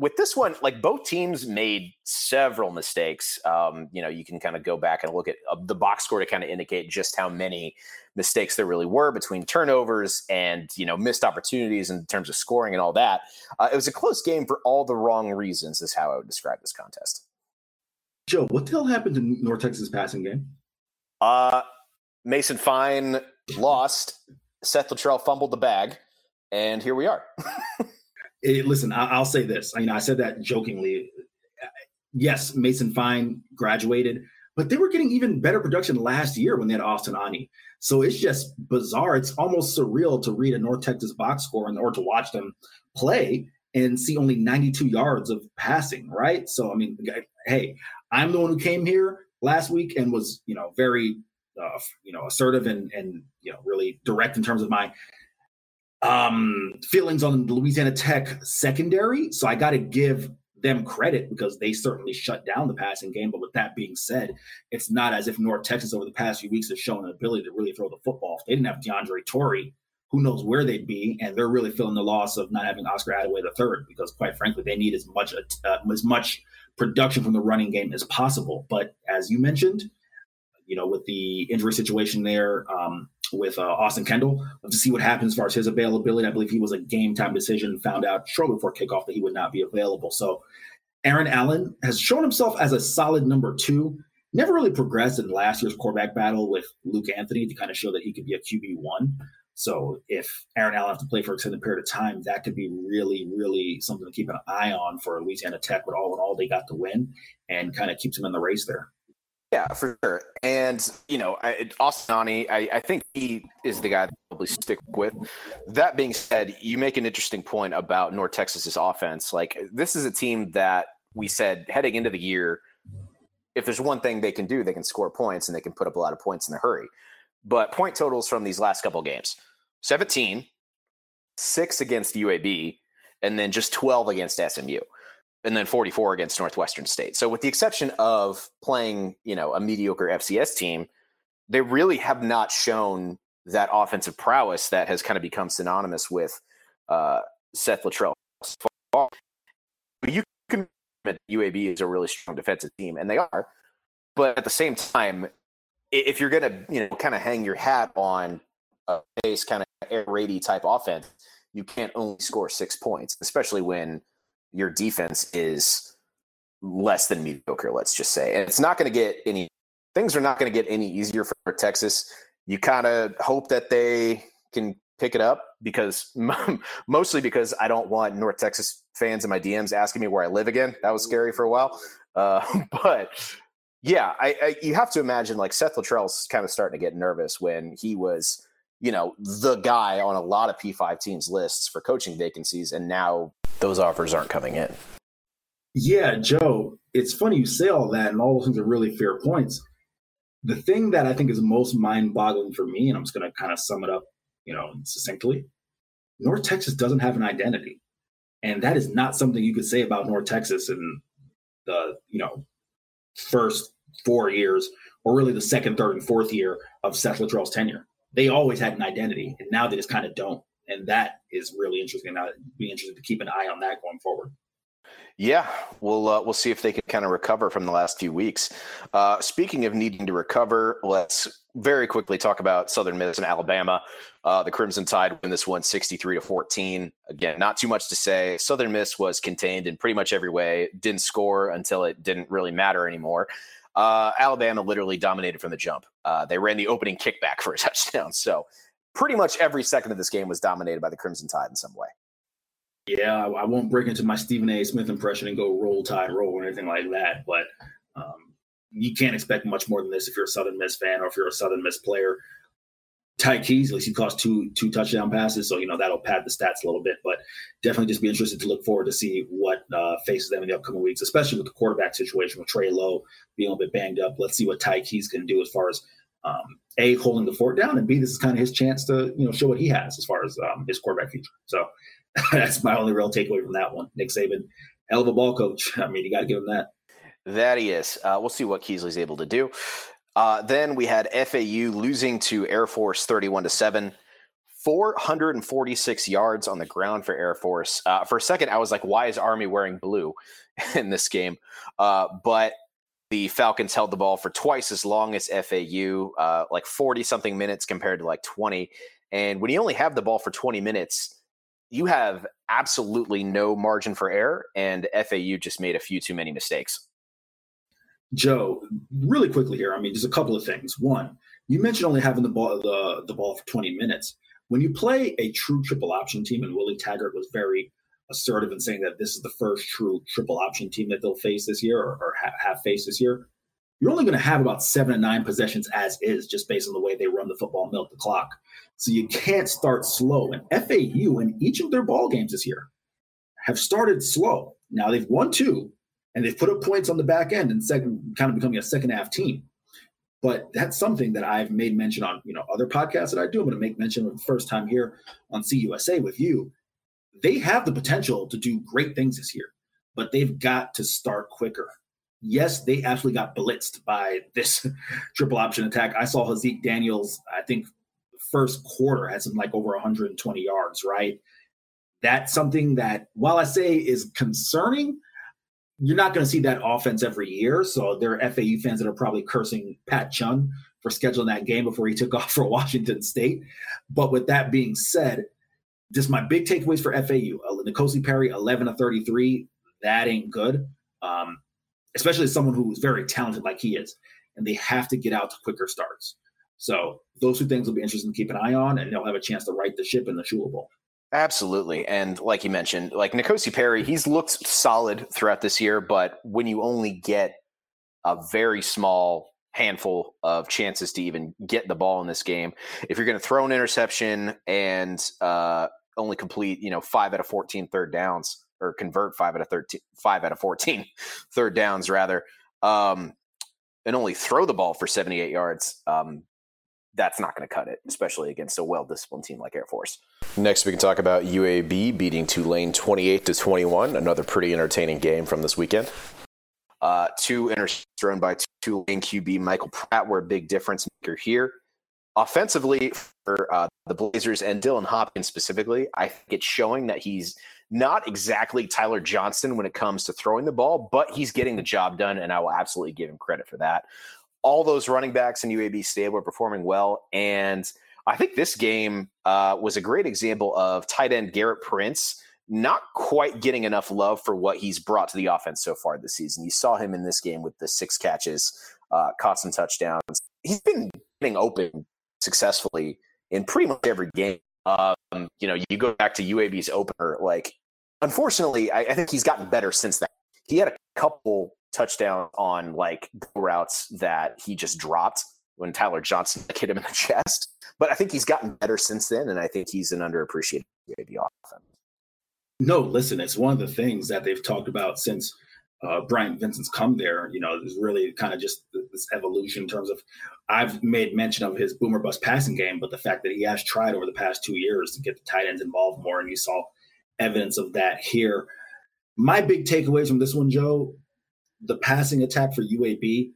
with this one, like both teams made several mistakes. Um, you know, you can kind of go back and look at uh, the box score to kind of indicate just how many mistakes there really were between turnovers and you know missed opportunities in terms of scoring and all that. Uh, it was a close game for all the wrong reasons. Is how I would describe this contest. Joe, what the hell happened to North Texas passing game? Uh, Mason Fine lost. Seth Littrell fumbled the bag, and here we are. it, listen, I, will say this. I, know, I said that jokingly. Yes, Mason Fine graduated, but they were getting even better production last year when they had Austin Aune. So it's just bizarre. It's almost surreal to read a North Texas box score and or to watch them play and see only 92 yards of passing, right? So I mean, hey, I'm the one who came here last week and was, you know, very uh, you know, assertive and and you know, really direct in terms of my um, feelings on Louisiana Tech secondary. So I got to give them credit because they certainly shut down the passing game. But with that being said, it's not as if North Texas over the past few weeks has shown an ability to really throw the football. If they didn't have DeAndre Torrey, who knows where they'd be? And they're really feeling the loss of not having Oscar Adaway the third because, quite frankly, they need as much uh, as much production from the running game as possible. But as you mentioned, you know, with the injury situation there um, with uh, Austin Kendall, to see what happens as far as his availability. I believe he was a game time decision, found out shortly before kickoff that he would not be available. So Aaron Allen has shown himself as a solid number two. Never really progressed in last year's quarterback battle with Luke Anthony to kind of show that he could be a QB one. So if Aaron Allen has to play for an extended period of time, that could be really, really something to keep an eye on for Louisiana Tech. But all in all, they got the win and kind of keeps him in the race there. Yeah, for sure. And, you know, I, Austin Aune, I, I think he is the guy to probably stick with. That being said, you make an interesting point about North Texas's offense. Like, this is a team that we said heading into the year, if there's one thing they can do, they can score points and they can put up a lot of points in a hurry. But point totals from these last couple games 17, six against UAB, and then just 12 against SMU and then 44 against Northwestern State. So with the exception of playing, you know, a mediocre FCS team, they really have not shown that offensive prowess that has kind of become synonymous with uh, Seth Littrell. You can UAB is a really strong defensive team, and they are. But at the same time, if you're going to, you know, kind of hang your hat on a base kind of air raidy type offense, you can't only score six points, especially when your defense is less than mediocre, let's just say. And it's not going to get any things are not going to get any easier for Texas. You kind of hope that they can pick it up because mostly because I don't want North Texas fans in my DMs asking me where I live again. That was scary for a while. Uh, but yeah, I, I, you have to imagine like Seth Littrell's kind of starting to get nervous when he was, you know, the guy on a lot of P5 teams lists for coaching vacancies. And now those offers aren't coming in. Yeah, Joe, it's funny you say all that, and all those things are really fair points. The thing that I think is most mind boggling for me, and I'm just going to kind of sum it up, you know, succinctly North Texas doesn't have an identity. And that is not something you could say about North Texas in the, you know, first four years, or really the second, third, and fourth year of Seth Littrell's tenure. They always had an identity, and now they just kind of don't and that is really interesting. I'd be interested to keep an eye on that going forward. Yeah, we'll uh, we'll see if they can kind of recover from the last few weeks. Uh, speaking of needing to recover, let's very quickly talk about Southern Miss and Alabama. Uh, the Crimson Tide win this one 63 to 14. Again, not too much to say. Southern Miss was contained in pretty much every way. Didn't score until it didn't really matter anymore. Uh, Alabama literally dominated from the jump. Uh, they ran the opening kickback for a touchdown. So pretty much every second of this game was dominated by the Crimson Tide in some way. Yeah, I won't break into my Stephen A. Smith impression and go roll tide roll or anything like that, but um, you can't expect much more than this if you're a Southern Miss fan or if you're a Southern Miss player. Ty Keyes, at least he caused two two touchdown passes, so you know that'll pad the stats a little bit. But definitely just be interested to look forward to see what uh, faces them in the upcoming weeks, especially with the quarterback situation with Trey Lowe being a little bit banged up. Let's see what Ty Keyes can do as far as um, a holding the fort down, and b this is kind of his chance to you know show what he has as far as um, his quarterback future. So that's my only real takeaway from that one. Nick Saban, hell of a ball coach. I mean, you got to give him that. That he is. Uh, we'll see what Keasley's able to do. Uh, then we had FAU losing to Air Force 31 to 7. 446 yards on the ground for Air Force. Uh, for a second, I was like, why is Army wearing blue in this game? Uh, but the Falcons held the ball for twice as long as FAU, uh, like 40 something minutes compared to like 20. And when you only have the ball for 20 minutes, you have absolutely no margin for error. And FAU just made a few too many mistakes. Joe, really quickly here. I mean, just a couple of things. One, you mentioned only having the ball the, the ball for 20 minutes. When you play a true triple option team, and Willie Taggart was very assertive in saying that this is the first true triple option team that they'll face this year or, or ha- have faced this year, you're only going to have about seven to nine possessions as is, just based on the way they run the football, milk the clock. So you can't start slow. And FAU in each of their ball games this year have started slow. Now they've won two, and they've put up points on the back end and second, kind of becoming a second half team. But that's something that I've made mention on, you know, other podcasts that I do. I'm going to make mention of the first time here on CUSA with you. They have the potential to do great things this year, but they've got to start quicker. Yes, they absolutely got blitzed by this triple option attack. I saw Haaziq Daniels, I think first quarter had some like over 120 yards, right? That's something that, while I say is concerning, you're not going to see that offense every year. So there are FAU fans that are probably cursing Pat Chun for scheduling that game before he took off for Washington State. But with that being said, just my big takeaways for FAU: uh, N'Kosi Perry, 11 to 33. That ain't good, um, especially someone who is very talented like he is. And they have to get out to quicker starts. So those two things will be interesting to keep an eye on, and they'll have a chance to right the ship in the Shula Bowl. Absolutely. And like you mentioned, like N'Kosi Perry, he's looked solid throughout this year, but when you only get a very small handful of chances to even get the ball in this game, if you're going to throw an interception and uh, only complete, you know, five out of 14 third downs or convert five out of 13, five out of 14 third downs rather, um, and only throw the ball for 78 yards, um, that's not going to cut it, especially against a well-disciplined team like Air Force. Next, we can talk about UAB beating Tulane 28 to 21. Another pretty entertaining game from this weekend. Uh, two interceptions thrown by Tulane QB Michael Pratt were a big difference maker here. Offensively, for uh, the Blazers and Dylan Hopkins specifically, I think it's showing that he's not exactly Tyler Johnston when it comes to throwing the ball, but he's getting the job done, and I will absolutely give him credit for that all those running backs in UAB stable are performing well. And I think this game uh, was a great example of tight end Gerrit Prince not quite getting enough love for what he's brought to the offense so far this season. You saw him in this game with the six catches, uh, caught some touchdowns. He's been getting open successfully in pretty much every game. Um, you know, you go back to UAB's opener, like, unfortunately, I, I think he's gotten better since then. He had a couple touchdown on like routes that he just dropped when Tyler Johnston hit him in the chest. But I think he's gotten better since then, and I think he's an underappreciated baby offense. No, listen, it's one of the things that they've talked about since uh, Bryant Vincent's come there. You know, there's really kind of just this evolution in terms of I've made mention of his boomer bust passing game, but the fact that he has tried over the past two years to get the tight ends involved more, and you saw evidence of that here. My big takeaways from this one, Joe, the passing attack for UAB.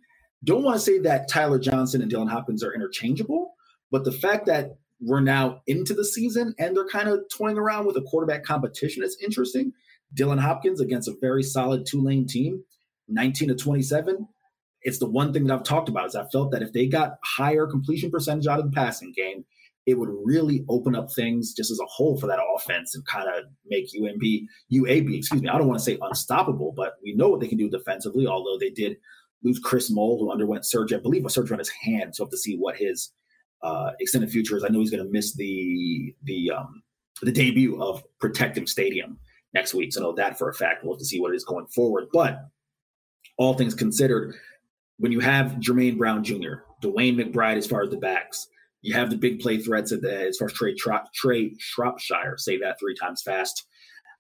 Don't want to say that Tyler Johnston and Dylan Hopkins are interchangeable, but the fact that we're now into the season and they're kind of toying around with a quarterback competition is interesting. Dylan Hopkins against a very solid Tulane team, 19 to 27. It's the one thing that I've talked about is I felt that if they got higher completion percentage out of the passing game, it would really open up things just as a whole for that offense and kind of make UMB, UAB, excuse me, I don't want to say unstoppable, but we know what they can do defensively, although they did lose Chris Mole, who underwent surgery, I believe a surgery on his hand. So have to see what his uh, extended future is. I know he's going to miss the the um, the debut of Protective Stadium next week. So know that for a fact. We'll have to see what it is going forward. But all things considered, when you have Jermaine Brown Jr., DeWayne McBride as far as the backs, you have the big play threats as far as Trey, Tra- Trey Shropshire. Say that three times fast.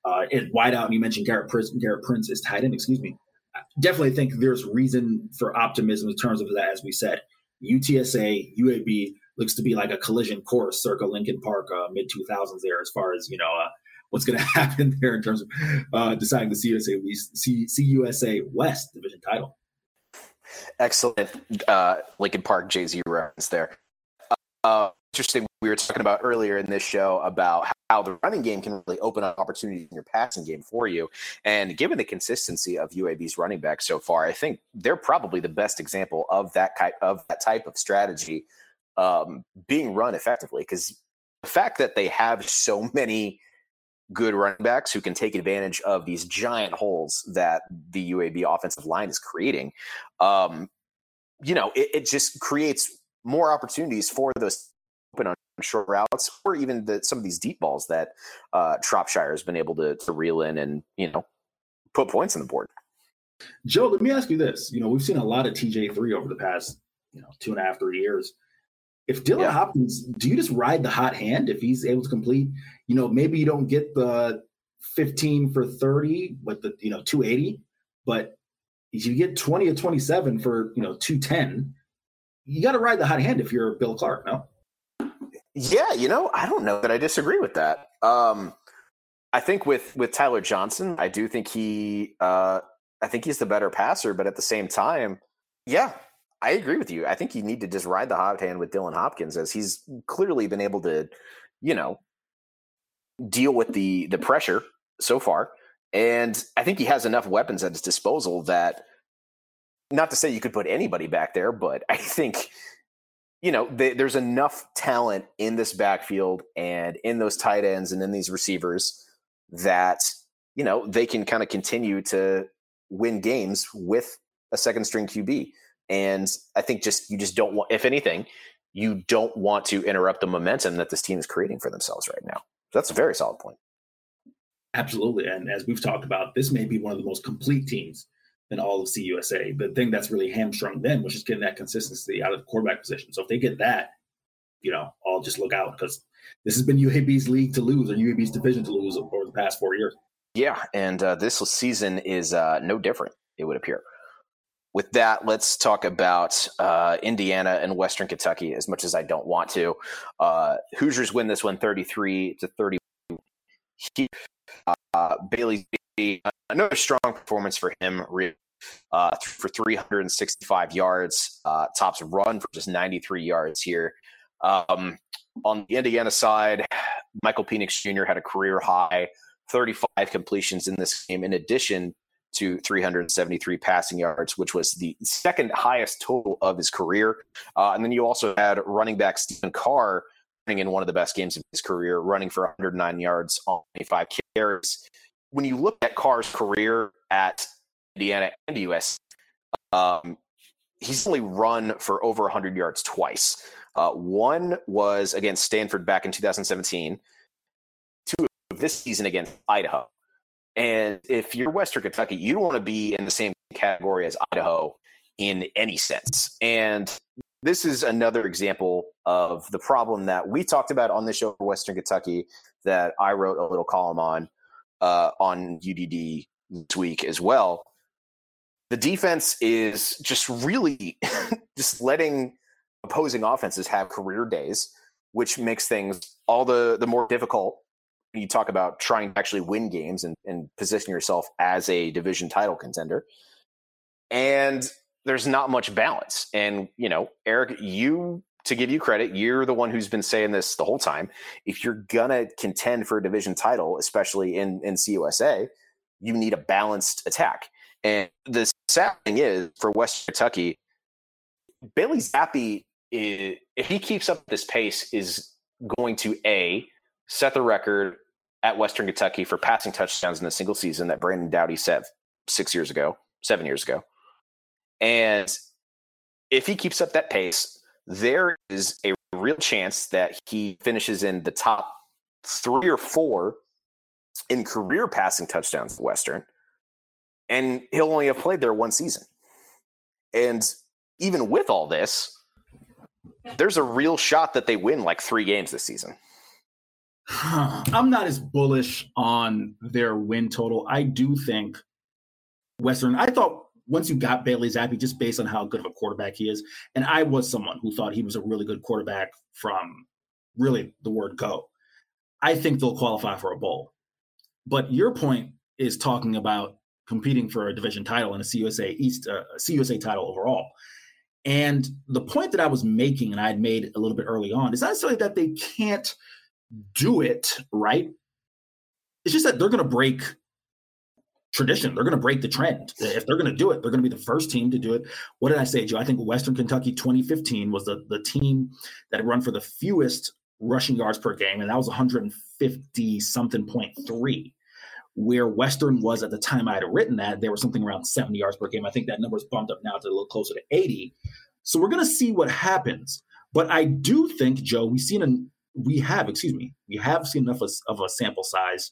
Uh, and wideout, and you mentioned Gerrit Prince, Gerrit Prince is tight end, excuse me. I definitely think there's reason for optimism in terms of that, as we said. UTSA, UAB looks to be like a collision course circa Lincoln Park uh, mid 2000s there as far as, you know, uh, what's going to happen there in terms of uh, deciding the CUSA, CUSA West division title. Excellent uh, Lincoln Park Jay Z reference there. Uh, interesting. We were talking about earlier in this show about how the running game can really open up opportunities in your passing game for you. And given the consistency of UAB's running back so far, I think they're probably the best example of that type of that type of strategy um, being run effectively. Because the fact that they have so many good running backs who can take advantage of these giant holes that the UAB offensive line is creating, um, you know, it, it just creates more opportunities for those open on short routes or even the, some of these deep balls that uh, Shropshire has been able to, to reel in and, you know, put points on the board. Joe, let me ask you this. You know, we've seen a lot of TJ3 over the past, you know, two and a half, three years. If Dylan yeah. Hopkins, do you just ride the hot hand if he's able to complete? You know, maybe you don't get the 15 for 30 with the, you know, 280, but if you get 20 or 27 for, you know, 210, you got to ride the hot hand if you're Bill Clark, no? Yeah, you know, I don't know that I disagree with that. Um, I think with with Tyler Johnston, I do think he, uh, I think he's the better passer, but at the same time, yeah, I agree with you. I think you need to just ride the hot hand with Dylan Hopkins, as he's clearly been able to, you know, deal with the the pressure so far, and I think he has enough weapons at his disposal that. Not to say you could put anybody back there, but I think you know, they, there's enough talent in this backfield and in those tight ends and in these receivers that, you know, they can kind of continue to win games with a second string QB. And I think just, you just don't want, if anything, you don't want to interrupt the momentum that this team is creating for themselves right now. So that's a very solid point. Absolutely. And as we've talked about, this may be one of the most complete teams in all of CUSA. The thing that's really hamstrung them was just getting that consistency out of the quarterback position. So if they get that, you know, I'll just look out because this has been UAB's league to lose or UAB's division to lose over the past four years. Yeah, and uh, this season is uh, no different, it would appear. With that, let's talk about uh, Indiana and Western Kentucky. As much as I don't want to, uh, Hoosiers win this one, thirty-three to thirty. Uh, Bailey another strong performance for him uh, for 365 yards. Uh, tops run for just 93 yards here. Um, on the Indiana side, Michael Penix Jr. had a career high 35 completions in this game, in addition to 373 passing yards, which was the second highest total of his career. Uh, and then you also had running back Stephen Carr running in one of the best games of his career, running for 109 yards on 25 carries when you look at Carr's career at Indiana and the US, um, he's only run for over 100 yards twice. Uh, one was against Stanford back in 2017, two of this season against Idaho. And if you're Western Kentucky, you don't want to be in the same category as Idaho in any sense. And this is another example of the problem that we talked about on the show for Western Kentucky that I wrote a little column on uh, on UDD this week as well. The defense is just really just letting opposing offenses have career days, which makes things all the the more difficult. You talk about trying to actually win games and, and position yourself as a division title contender. And there's not much balance. And, you know, Eric, you to give you credit, you're the one who's been saying this the whole time. If you're gonna contend for a division title, especially in in CUSA, you need a balanced attack. And the sad thing is for West Kentucky, Bailey Zappe, is, if he keeps up this pace, is going to a set the record at Western Kentucky for passing touchdowns in a single season that Brandon Doughty set six years ago, seven years ago. And if he keeps up that pace, there is a real chance that he finishes in the top three or four in career passing touchdowns at Western. And he'll only have played there one season. And even with all this, there's a real shot that they win like three games this season. I'm not as bullish on their win total. I do think Western, I thought once you got Bailey Zappe, just based on how good of a quarterback he is, and I was someone who thought he was a really good quarterback from really the word go. I think they'll qualify for a bowl. But your point is talking about competing for a division title and a CUSA East, uh, CUSA title overall. And the point that I was making, and I had made a little bit early on, is not necessarily that they can't do it right. It's just that they're going to break tradition. They're going to break the trend. If they're going to do it, they're going to be the first team to do it. What did I say, Joe? I think Western Kentucky 2015 was the, the team that had run for the fewest rushing yards per game, and that was 150 something point three. Where Western was at the time I had written that, they were something around 70 yards per game. I think that number's bumped up now to a little closer to 80. So we're going to see what happens. But I do think, Joe, we've seen an we have, excuse me, we have seen enough of a sample size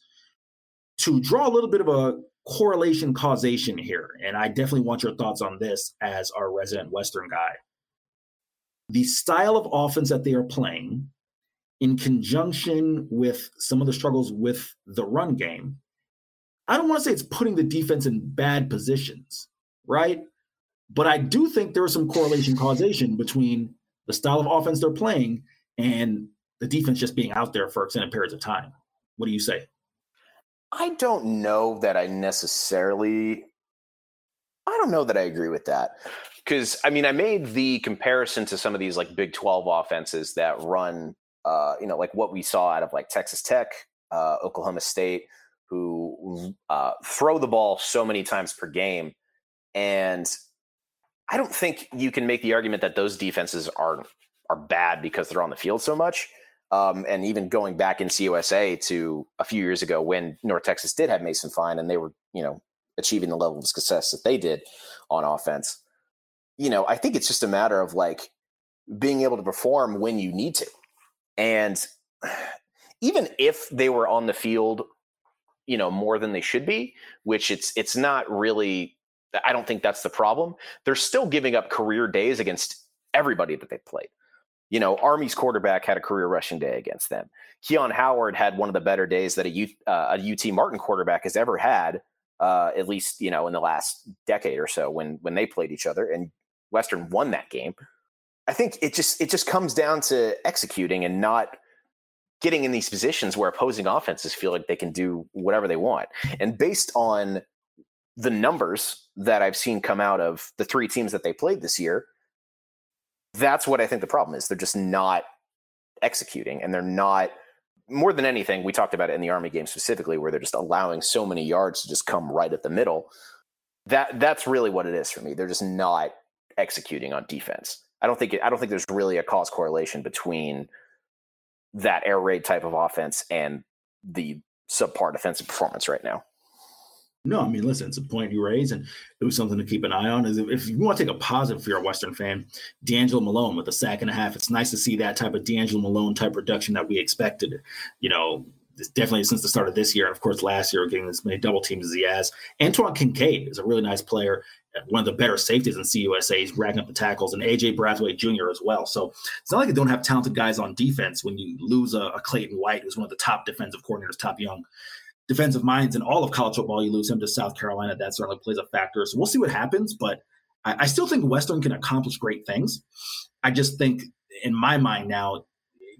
to draw a little bit of a correlation causation here. And I definitely want your thoughts on this as our resident Western guy. The style of offense that they are playing, in conjunction with some of the struggles with the run game, I don't want to say it's putting the defense in bad positions, right? But I do think there is some correlation causation between the style of offense they're playing and the defense just being out there for extended periods of time. What do you say? I don't know that I necessarily. I don't know that I agree with that because I mean I made the comparison to some of these like Big Twelve offenses that run, uh, you know, like what we saw out of like Texas Tech, uh, Oklahoma State, who uh, throw the ball so many times per game, and I don't think you can make the argument that those defenses are are bad because they're on the field so much. Um, and even going back in CUSA to a few years ago when North Texas did have Mason Fine and they were, you know, achieving the level of success that they did on offense. You know, I think it's just a matter of like being able to perform when you need to. And even if they were on the field, you know, more than they should be, which it's it's not really I don't think that's the problem. They're still giving up career days against everybody that they played. You know, Army's quarterback had a career rushing day against them. Keon Howard had one of the better days that a, U, uh, a UT Martin quarterback has ever had, uh, at least you know in the last decade or so when when they played each other. And Western won that game. I think it just it just comes down to executing and not getting in these positions where opposing offenses feel like they can do whatever they want. And based on the numbers that I've seen come out of the three teams that they played this year, that's what I think the problem is. They're just not executing and they're not more than anything, we talked about it in the Army game specifically, where they're just allowing so many yards to just come right at the middle. That that's really what it is for me. They're just not executing on defense. I don't think it, I don't think there's really a cause correlation between that air raid type of offense and the subpar defensive performance right now. No, I mean, listen, it's a point you raise, and it was something to keep an eye on. Is if, you want to take a positive if you're a Western fan, D'Angelo Malone with a sack and a half. It's nice to see that type of D'Angelo Malone type production that we expected. You know, definitely since the start of this year, and of course last year, getting as many double teams as he has. Antwon Kincade is a really nice player, one of the better safeties in CUSA. He's racking up the tackles, and AJ Brathwaite Jr. as well. So it's not like they don't have talented guys on defense when you lose a, a Clayton White, who's one of the top defensive coordinators, top young defensive minds in all of college football. You lose him to South Carolina. That certainly plays a factor. So we'll see what happens. But I, I still think Western can accomplish great things. I just think, in my mind now,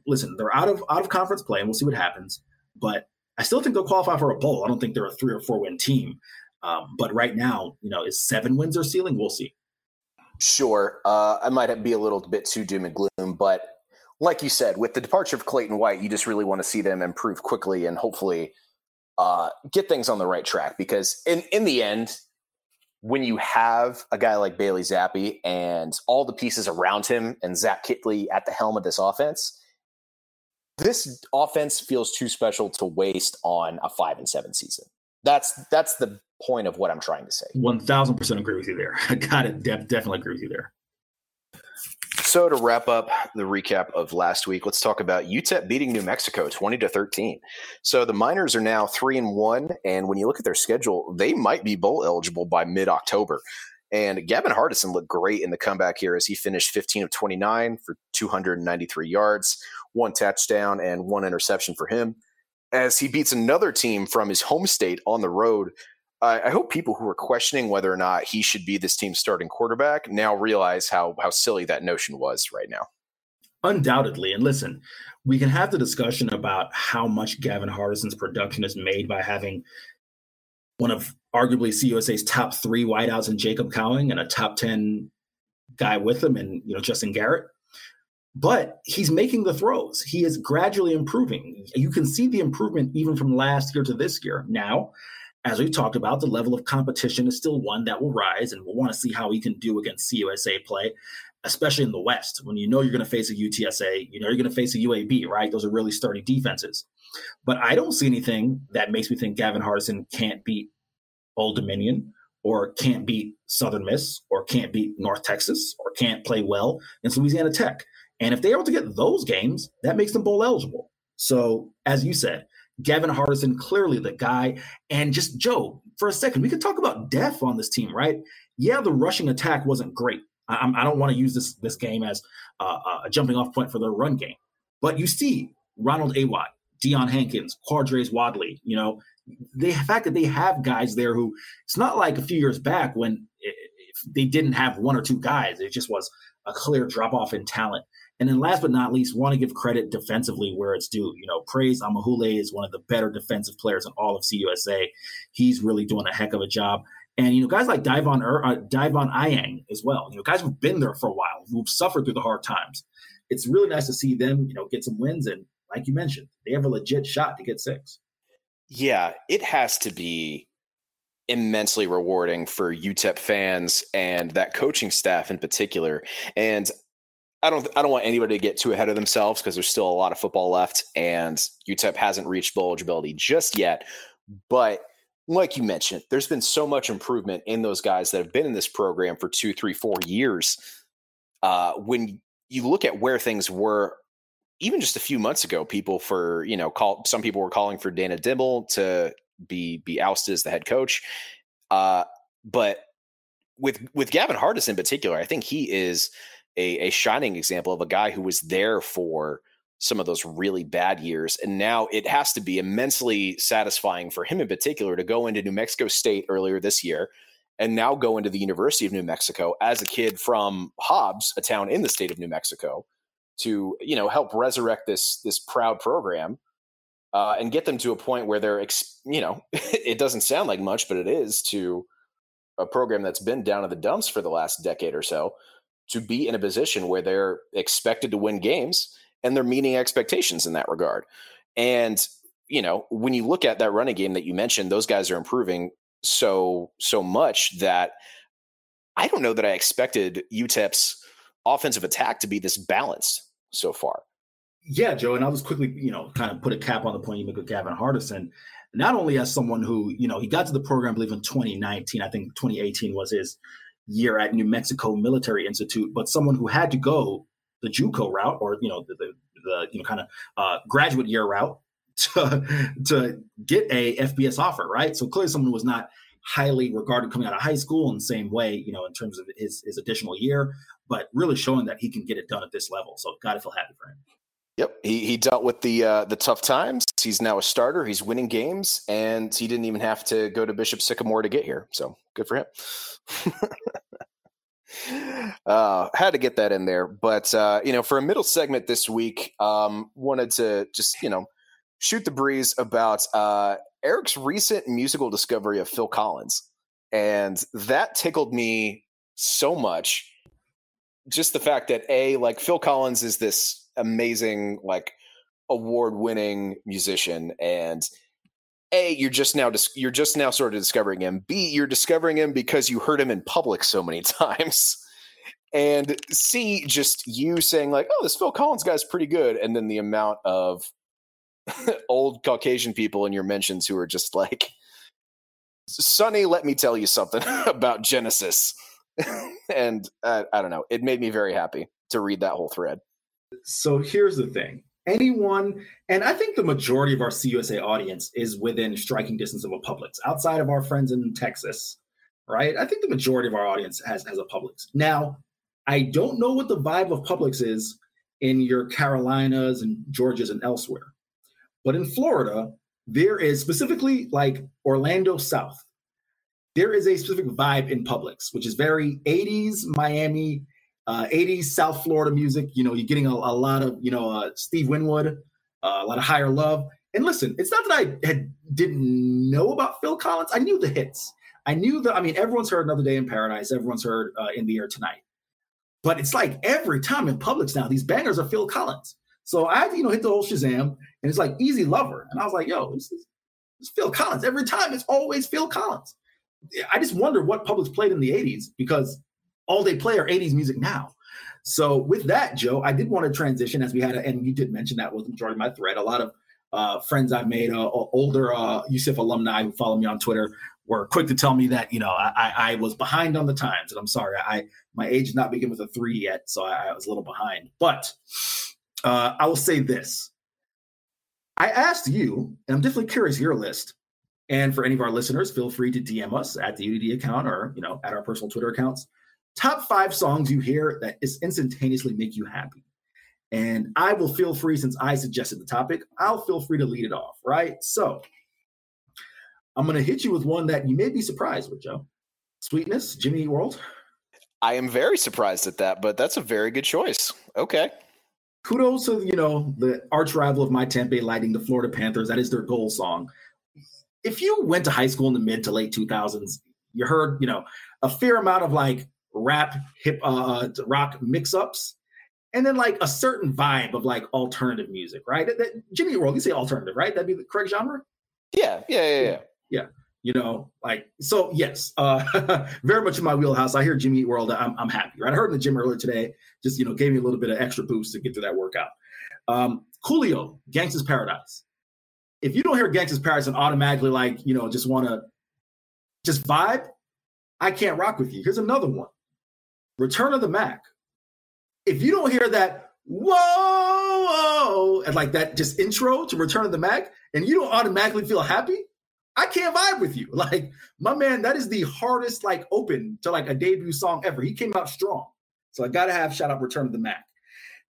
listen, they're out of out of conference play, and we'll see what happens. But I still think they'll qualify for a bowl. I don't think they're a three or four win team. Um, but right now, you know, is seven wins their ceiling? We'll see. Sure, uh, I might be a little bit too doom and gloom, but like you said, with the departure of Clayton White, you just really want to see them improve quickly and hopefully uh, get things on the right track because in in the end, when you have a guy like Bailey Zappe and all the pieces around him and Zach Kitley at the helm of this offense, this offense feels too special to waste on a five and seven season. That's that's the point of what I'm trying to say. One thousand percent agree with you there. I got it. De- definitely agree with you there. So to wrap up the recap of last week, let's talk about UTEP beating New Mexico 20 to 13. So the Miners are now 3 and 1 and when you look at their schedule, they might be bowl eligible by mid-October. And Gavin Hardison looked great in the comeback here as he finished 15 of 29 for 293 yards, one touchdown and one interception for him as he beats another team from his home state on the road I, I hope people who are questioning whether or not he should be this team's starting quarterback now realize how how silly that notion was right now. Undoubtedly. And listen, we can have the discussion about how much Gavin Hardison's production is made by having one of arguably CUSA's top three wideouts in Jacob Cowing and a top 10 guy with him and you know Justin Garrett. But he's making the throws. He is gradually improving. You can see the improvement even from last year to this year. Now, as we talked about, the level of competition is still one that will rise, and we'll want to see how he can do against CUSA play, especially in the West. When you know you're going to face a UTSA, you know you're going to face a UAB, right? Those are really sturdy defenses. But I don't see anything that makes me think Gavin Hardison can't beat Old Dominion or can't beat Southern Miss or can't beat North Texas or can't play well against Louisiana Tech. And if they're able to get those games, that makes them bowl eligible. So, as you said, Gavin Hardison, clearly the guy. And just Joe, for a second, we could talk about depth on this team, right? Yeah, the rushing attack wasn't great. I, I don't want to use this this game as uh, uh a jumping off point for their run game, but you see Ronald Awatt, Deion Hankins, Quardraiz Wadley, you know, the fact that they have guys there who it's not like a few years back when eh, eh, it, they didn't have one or two guys. It just was a clear drop off in talent. And then last but not least, want to give credit defensively where it's due. You know, Praise Amaewhule is one of the better defensive players in all of CUSA. He's really doing a heck of a job. And, you know, guys like Divon, uh, Dy'Vonne Inyang as well, you know, guys who've been there for a while, who've suffered through the hard times. It's really nice to see them, you know, get some wins. And like you mentioned, they have a legit shot to get six. Yeah, it has to be immensely rewarding for UTEP fans and that coaching staff in particular. And I don't I don't want anybody to get too ahead of themselves because there's still a lot of football left and UTEP hasn't reached bowl eligibility just yet. But like you mentioned, there's been so much improvement in those guys that have been in this program for two, three, four years. Uh, when you look at where things were even just a few months ago, people for, you know, call some people were calling for Dana Dimel to be be ousted as the head coach. Uh, but with with Gavin Hardison particular, I think he is a, a shining example of a guy who was there for some of those really bad years. And now it has to be immensely satisfying for him in particular to go into New Mexico State earlier this year and now go into the University of New Mexico as a kid from Hobbs, a town in the state of New Mexico, to you know help resurrect this this proud program uh, and get them to a point where they're you know it doesn't sound like much, but it is to a program that's been down in the dumps for the last decade or so to be in a position where they're expected to win games and they're meeting expectations in that regard. And you know, when you look at that running game that you mentioned, those guys are improving so so much that I don't know that I expected UTEP's offensive attack to be this balanced so far. Yeah, Joe, and I'll just quickly, you know, kind of put a cap on the point you make with Gavin Hardison. Not only as someone who, you know, he got to the program, I believe, in 2019. I think 2018 was his year at New Mexico Military Institute, but someone who had to go the JUCO route or you know the, the, the you know kind of uh, graduate year route to to get a FBS offer, right? So clearly, someone who was not highly regarded coming out of high school in the same way, you know, in terms of his his additional year, but really showing that he can get it done at this level. So, got to feel happy for him. Yep, he he dealt with the uh, the tough times. He's now a starter. He's winning games, and he didn't even have to go to Bishop Sycamore to get here. So good for him. uh, had to get that in there, but uh, you know, for a middle segment this week, um, wanted to just you know shoot the breeze about uh, Eric's recent musical discovery of Phil Collins, and that tickled me so much. Just the fact that a like Phil Collins is this amazing like award winning musician and a you're just now you're just now sort of discovering him. B you're discovering him because you heard him in public so many times. And c just you saying like oh this phil collins guy's pretty good. And then the amount of old caucasian people in your mentions who are just like sonny let me tell you something about genesis. And uh, i don't know. It made me very happy to read that whole thread. So here's the thing anyone, and I think the majority of our CUSA audience is within striking distance of a Publix. Outside of our friends in Texas, right? I think the majority of our audience has has a Publix. Now, I don't know what the vibe of Publix is in your Carolinas and Georgias and elsewhere, but in Florida, there is specifically like Orlando South. there is a specific vibe in Publix, which is very 80s Miami, uh, 80s South Florida music. You know, you're getting a, a lot of, you know, uh, Steve Winwood, uh, a lot of Higher Love. And listen, it's not that I had didn't know about Phil Collins. I knew the hits. I knew that. I mean, everyone's heard "Another Day in Paradise." Everyone's heard uh, "In the Air Tonight." But it's like every time in Publix now, these bangers are Phil Collins. So I, had you know, hit the whole Shazam, and it's like Easy Lover, and I was like, "Yo, this is, this is Phil Collins." Every time, it's always Phil Collins. I just wonder what Publix played in the '80s because all they play are '80s music now. So with that, Joe, I did want to transition as we had, a, and you did mention that was the majority of my thread. A lot of uh, friends I've made, uh, older uh, UCF alumni who follow me on Twitter, were quick to tell me that you know I, I was behind on the times, and I'm sorry, I my age did not begin with a three yet, so I, I was a little behind. But uh, I will say this: I asked you, and I'm definitely curious your list. And for any of our listeners, feel free to DM us at the UDD account or you know at our personal Twitter accounts. Top five songs you hear that is instantaneously make you happy. And I will feel free, since I suggested the topic, I'll feel free to lead it off, right? So I'm going to hit you with one that you may be surprised with, Joe. Sweetness, Jimmy Eat World. I am very surprised at that, but that's a very good choice. Okay. Kudos to, you know, the arch rival of my Tampa Lightning, the Florida Panthers. That is their goal song. If you went to high school in the mid to late 2000s, you heard, you know, a fair amount of like rap, hip, uh, rock mix ups, and then like a certain vibe of like alternative music, right? That, that, Jimmy World, you say alternative, right? That'd be the correct genre? Yeah, yeah, yeah, yeah. Yeah you know like so yes uh very much in my wheelhouse. I hear jimmy eat world I'm, I'm happy right? I heard in the gym earlier today just you know gave me a little bit of extra boost to get through that workout. Um coolio gangsta's paradise. If you don't hear gangsta's paradise and automatically like you know just want to just vibe i can't rock with you. Here's another one return of the mack if you don't hear that whoa, and like that just intro to return of the mack and you don't automatically feel happy I can't vibe with you. Like my man, that is the hardest like open to like a debut song ever. He came out strong. So I gotta have shout out Return of the Mack.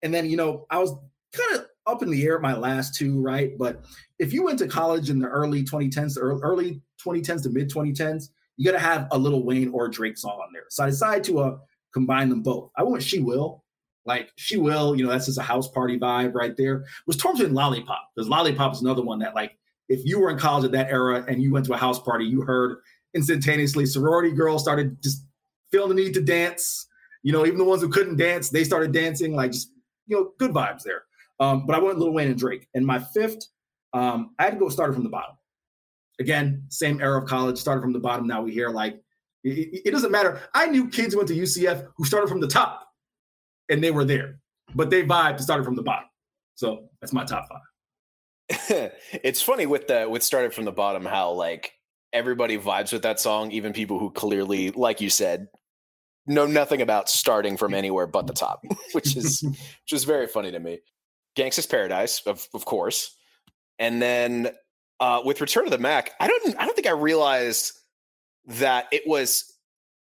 And then, you know, I was kind of up in the air my last two, right? But if you went to college in the early 2010s, early 2010s to mid 2010s, you got to have a little Wayne or Drake song on there. So I decided to uh, combine them both. I want She Will. Like She Will, you know, that's just a house party vibe right there. Was torn in Lollipop because Lollipop is another one that like if you were in college at that era and you went to a house party, you heard instantaneously sorority girls started just feeling the need to dance. You know, even the ones who couldn't dance, they started dancing. Like just you know, good vibes there. Um, but I went Lil Wayne and Drake. And my fifth, um, I had to go started from the bottom. Again, same era of college, started from the bottom. Now we hear like it, it doesn't matter. I knew kids who went to UCF who started from the top, and they were there, but they vibed started from the bottom. So that's my top five. it's funny with the with started from the bottom how like everybody vibes with that song, even people who clearly, like you said, know nothing about starting from anywhere but the top, which is which is very funny to me. Gangsta's Paradise, of of course, and then uh, with Return of the Mac, I don't I don't think I realized that it was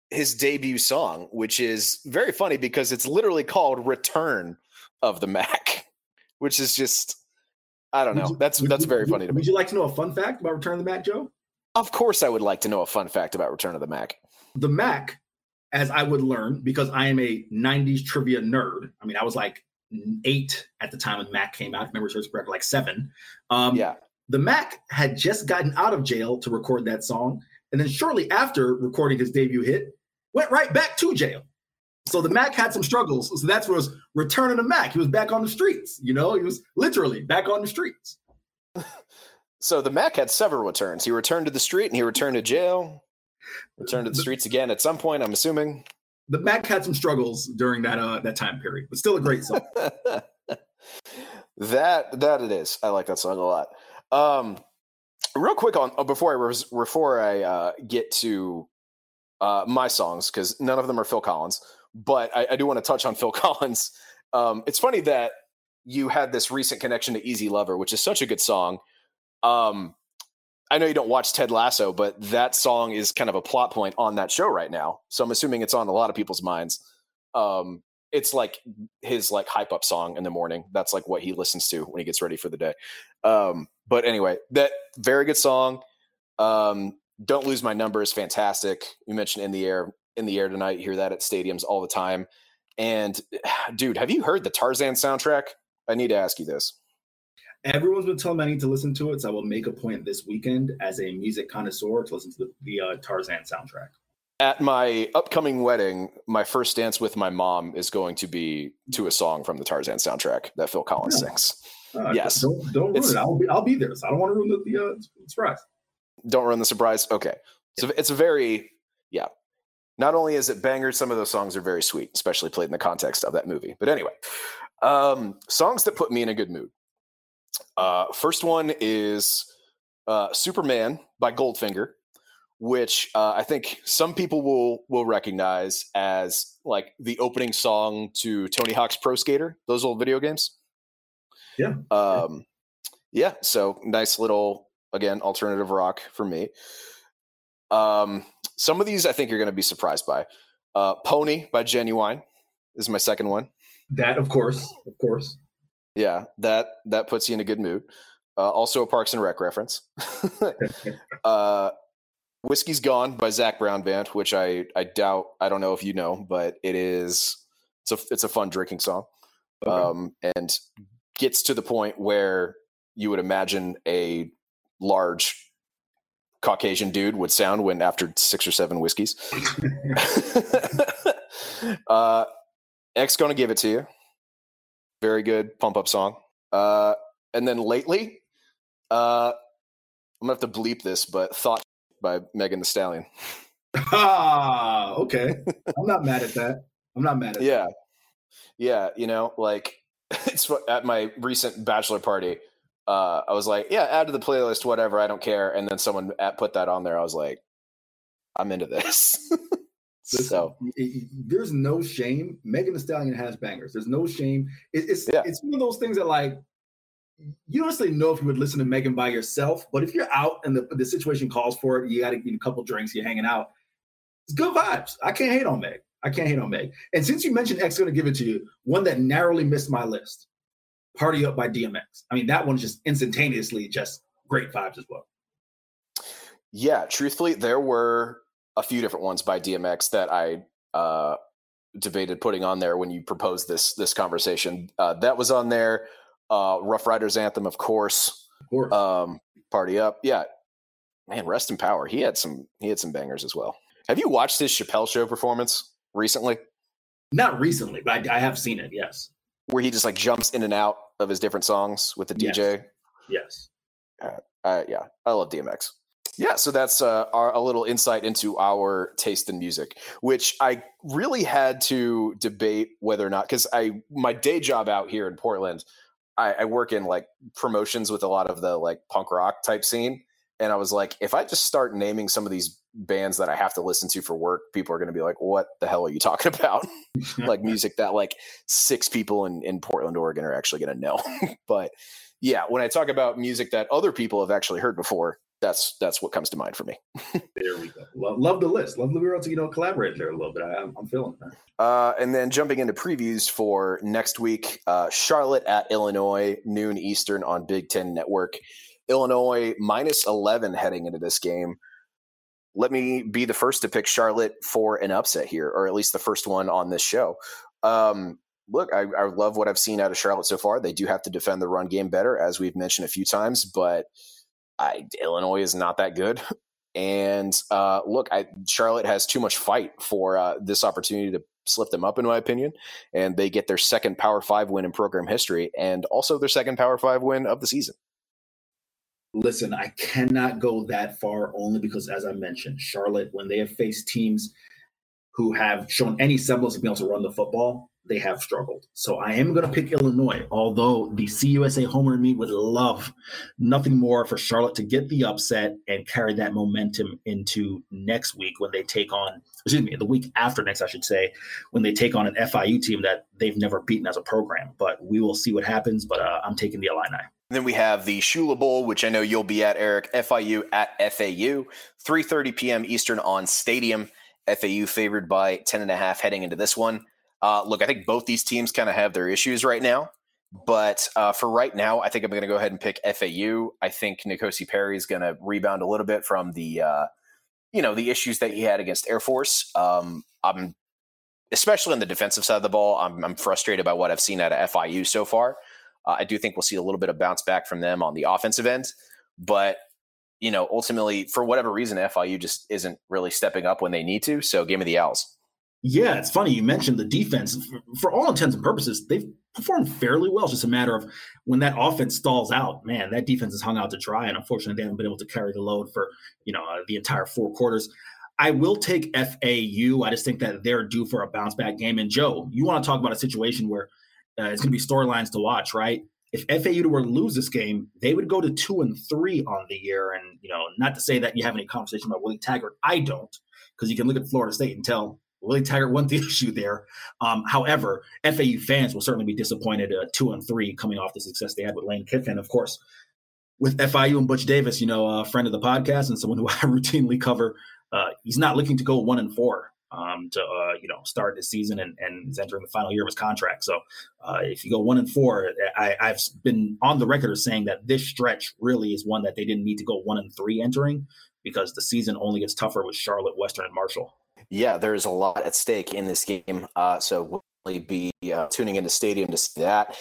his debut song, which is very funny because it's literally called Return of the Mack, which is just I don't know. You, that's that's very funny to me. Would you like to know a fun fact about Return of the Mack, Joe? Of course, I would like to know a fun fact about Return of the Mack. The Mack, as I would learn, because I am a '90s trivia nerd. I mean, I was like eight at the time when Mack came out. remember, search correct, like seven. Um, yeah. The Mac had just gotten out of jail to record that song, and then shortly after recording his debut hit, went right back to jail. So the Mack had some struggles. So that's what was returning the Mack. He was back on the streets. You know, he was literally back on the streets. So the Mack had several returns. He returned to the street and he returned to jail. Returned to the streets again at some point. I'm assuming. The Mack had some struggles during that uh, that time period, but still a great song. that that it is. I like that song a lot. Um, real quick on uh, before I res, before I uh, get to uh, my songs because none of them are Phil Collins but I, I do want to touch on Phil Collins. Um, it's funny that you had this recent connection to Easy Lover, which is such a good song. Um, I know you don't watch Ted Lasso, but that song is kind of a plot point on that show right now. So I'm assuming it's on a lot of people's minds. Um, it's like his like hype up song in the morning. That's like what he listens to when he gets ready for the day. Um, but anyway, that very good song. Um, Don't Lose My Number is fantastic. You mentioned In the Air, In the Air tonight. You hear that at stadiums all the time. And dude, have you heard the Tarzan soundtrack? I need to ask you this. Everyone's been telling me I need to listen to it, so I will make a point this weekend as a music connoisseur to listen to the, the uh, Tarzan soundtrack. At my upcoming wedding, my first dance with my mom is going to be to a song from the Tarzan soundtrack that Phil Collins yeah. sings. Uh, yes, don't, don't ruin it. I'll be I'll be there, so I don't want to ruin the, the uh, surprise. Don't ruin the surprise. Okay, so it's a very yeah. Not only is it bangers, some of those songs are very sweet, especially played in the context of that movie. But anyway, um, songs that put me in a good mood. Uh, first one is uh, Superman by Goldfinger, which uh, I think some people will will recognize as like the opening song to Tony Hawk's Pro Skater, those old video games. Yeah. Um, yeah. So nice little again alternative rock for me. Um, some of these I think you're going to be surprised by. Uh, Pony by Ginuwine is my second one. That, of course, of course. Yeah, that that puts you in a good mood. Uh, also, a Parks and Rec reference. uh, "Whiskey's Gone" by Zac Brown Band, which I I doubt I don't know if you know, but it is it's a it's a fun drinking song, okay. um, and gets to the point where you would imagine a large Caucasian dude would sound when after six or seven whiskeys. uh, X gonna give it to you. Very good pump up song. Uh, and then lately, uh, I'm gonna have to bleep this, but "Thought" by Megan Thee Stallion. Ah, okay. I'm not mad at that. I'm not mad at yeah. That. Yeah, you know, like it's at my recent bachelor party. Uh, I was like, yeah, add to the playlist, whatever. I don't care. And then someone put that on there. I was like, I'm into this. So there's no shame. Megan Thee Stallion has bangers. There's no shame. It, it's yeah. it's one of those things that like you don't necessarily know if you would listen to Megan by yourself, but if you're out and the, the situation calls for it, you got to get a couple drinks, you're hanging out. It's good vibes. I can't hate on Meg. I can't hate on Meg. And since you mentioned X, going to give it to you. One that narrowly missed my list, "Party Up" by DMX. I mean, that one's just instantaneously just great vibes as well. Yeah, truthfully, there were a few different ones by DMX that I uh, debated putting on there when you proposed this this conversation. Uh, that was on there. Uh, Ruff Ryders anthem, of course. Of course. Um, Party up, yeah. Man, rest in power. He had some. He had some bangers as well. Have you watched his Chappelle Show performance recently? Not recently, but I, I have seen it. Yes. Where he just like jumps in and out of his different songs with the DJ. Yes. yes. Uh, yeah, I love DMX. Yeah, so that's uh, our, a little insight into our taste in music, which I really had to debate whether or not because I my day job out here in Portland, I, I work in like promotions with a lot of the like punk rock type scene, and I was like, if I just start naming some of these bands that I have to listen to for work, people are going to be like, "What the hell are you talking about?" like music that like six people in in Portland, Oregon, are actually going to know. but yeah, when I talk about music that other people have actually heard before, that's that's what comes to mind for me. there we go. Love, love, the list. Love the we to you know collaborate there a little bit. I, am feeling that. Uh, and then jumping into previews for next week, uh, Charlotte at Illinois, noon Eastern on Big Ten Network. Illinois minus eleven heading into this game. Let me be the first to pick Charlotte for an upset here, or at least the first one on this show. Um, look, I, I love what I've seen out of Charlotte so far. They do have to defend the run game better, as we've mentioned a few times, but I, Illinois is not that good. And uh, look, I, Charlotte has too much fight for uh, this opportunity to slip them up, in my opinion. And they get their second Power Five win in program history, and also their second Power Five win of the season. Listen, I cannot go that far only because, as I mentioned, Charlotte, when they have faced teams who have shown any semblance of being able to run the football, they have struggled. So I am going to pick Illinois, although the CUSA homer and me would love nothing more for Charlotte to get the upset and carry that momentum into next week when they take on, excuse me, the week after next, I should say, when they take on an FIU team that they've never beaten as a program. But we will see what happens. But uh, I'm taking the Illini. Then we have the Shula Bowl, which I know you'll be at, Eric. FIU at FAU, 3:30 p.m. Eastern on Stadium. FAU favored by 10 and a half heading into this one. Uh, look, I think both these teams kind of have their issues right now. But uh, for right now, I think I'm going to go ahead and pick FAU. I think N'Kosi Perry is going to rebound a little bit from the uh, you know, the issues that he had against Air Force. Um, I'm especially on the defensive side of the ball. I'm, I'm frustrated by what I've seen out of FIU so far. Uh, I do think we'll see a little bit of bounce back from them on the offensive end, but you know, ultimately, for whatever reason, FIU just isn't really stepping up when they need to. So, give me the Owls. Yeah, it's funny you mentioned the defense. For all intents and purposes, they've performed fairly well. It's just a matter of when that offense stalls out, man, that defense is hung out to dry, and unfortunately, they haven't been able to carry the load for you know uh, the entire four quarters. I will take FAU. I just think that they're due for a bounce back game. And Joe, you want to talk about a situation where uh, it's going to be storylines to watch, right? if FAU were to lose this game, they would go to two and three on the year. And, you know, not to say that you have any conversation about Willie Taggart. I don't, because you can look at Florida State and tell Willie Taggart won the issue there. Um, however, FAU fans will certainly be disappointed at two and three coming off the success they had with Lane Kiffin. Of course, with FIU and Butch Davis, you know, a friend of the podcast and someone who I routinely cover, uh, he's not looking to go one and four um, to uh, you know start this season and, and is entering the final year of his contract. So uh, if you go one and four, I, I've been on the record of saying that this stretch really is one that they didn't need to go one and three entering because the season only gets tougher with Charlotte, Western, and Marshall. Yeah, there's a lot at stake in this game. Uh, so we'll be uh, tuning into Stadium to see that.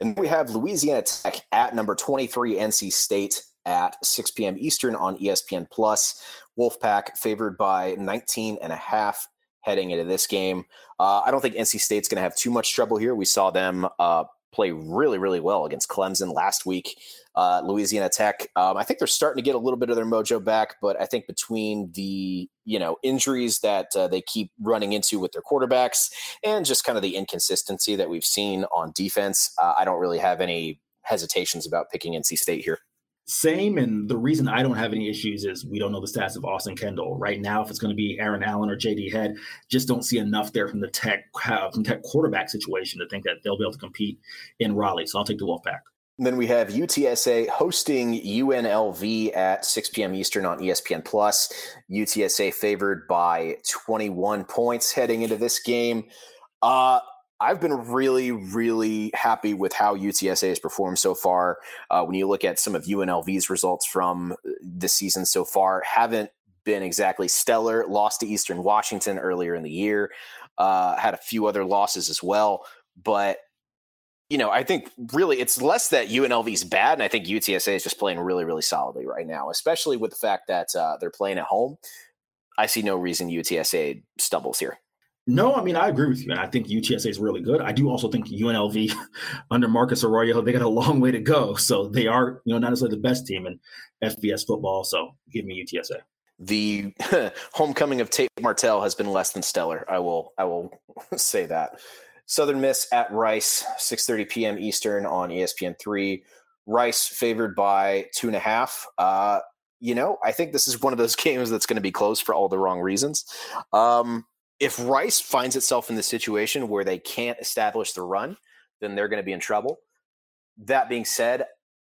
And we have Louisiana Tech at number 23, NC State at 6 p.m. Eastern on ESPN Plus. Wolfpack favored by 19 and a half heading into this game. Uh, I don't think NC State's going to have too much trouble here. We saw them uh, play really, really well against Clemson last week. Uh, Louisiana Tech, um, I think they're starting to get a little bit of their mojo back, but I think between the you know injuries that uh, they keep running into with their quarterbacks and just kind of the inconsistency that we've seen on defense, uh, I don't really have any hesitations about picking NC State here. Same, and the reason I don't have any issues is we don't know the stats of Austin Kendall right now. If it's going to be Aaron Allen or J.D. Head, just don't see enough there from the Tech uh, from Tech quarterback situation to think that they'll be able to compete in Raleigh. So I'll take the Wolfpack. Then we have UTSA hosting UNLV at 6 p.m. Eastern on ESPN Plus. UTSA favored by 21 points heading into this game. Uh, I've been really, really happy with how UTSA has performed so far. Uh, when you look at some of UNLV's results from this season so far, haven't been exactly stellar. Lost to Eastern Washington earlier in the year, uh, had a few other losses as well. But, you know, I think really it's less that UNLV's bad. And I think UTSA is just playing really, really solidly right now, especially with the fact that uh, they're playing at home. I see no reason UTSA stumbles here. No, I mean I agree with you, and I think UTSA is really good. I do also think UNLV under Marcus Arroyo they got a long way to go. So they are, you know, not necessarily the best team in FBS football. So give me UTSA. The homecoming of Tate Martell has been less than stellar. I will, I will say that. Southern Miss at Rice, 6:30 p.m. Eastern on ESPN three. Rice favored by two and a half. Uh, you know, I think this is one of those games that's going to be close for all the wrong reasons. Um, if Rice finds itself in the situation where they can't establish the run, then they're going to be in trouble. That being said,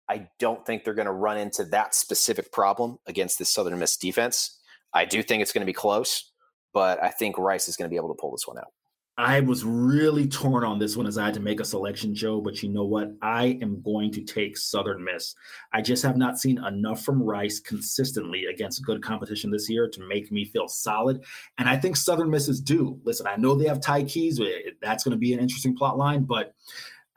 I don't think they're going to run into that specific problem against the Southern Miss defense. I do think it's going to be close, but I think Rice is going to be able to pull this one out. I was really torn on this one as I had to make a selection, Joe. But you know what? I am going to take Southern Miss. I just have not seen enough from Rice consistently against good competition this year to make me feel solid. And I think Southern Miss is due. Listen, I know they have Ty Keyes. That's going to be an interesting plot line. But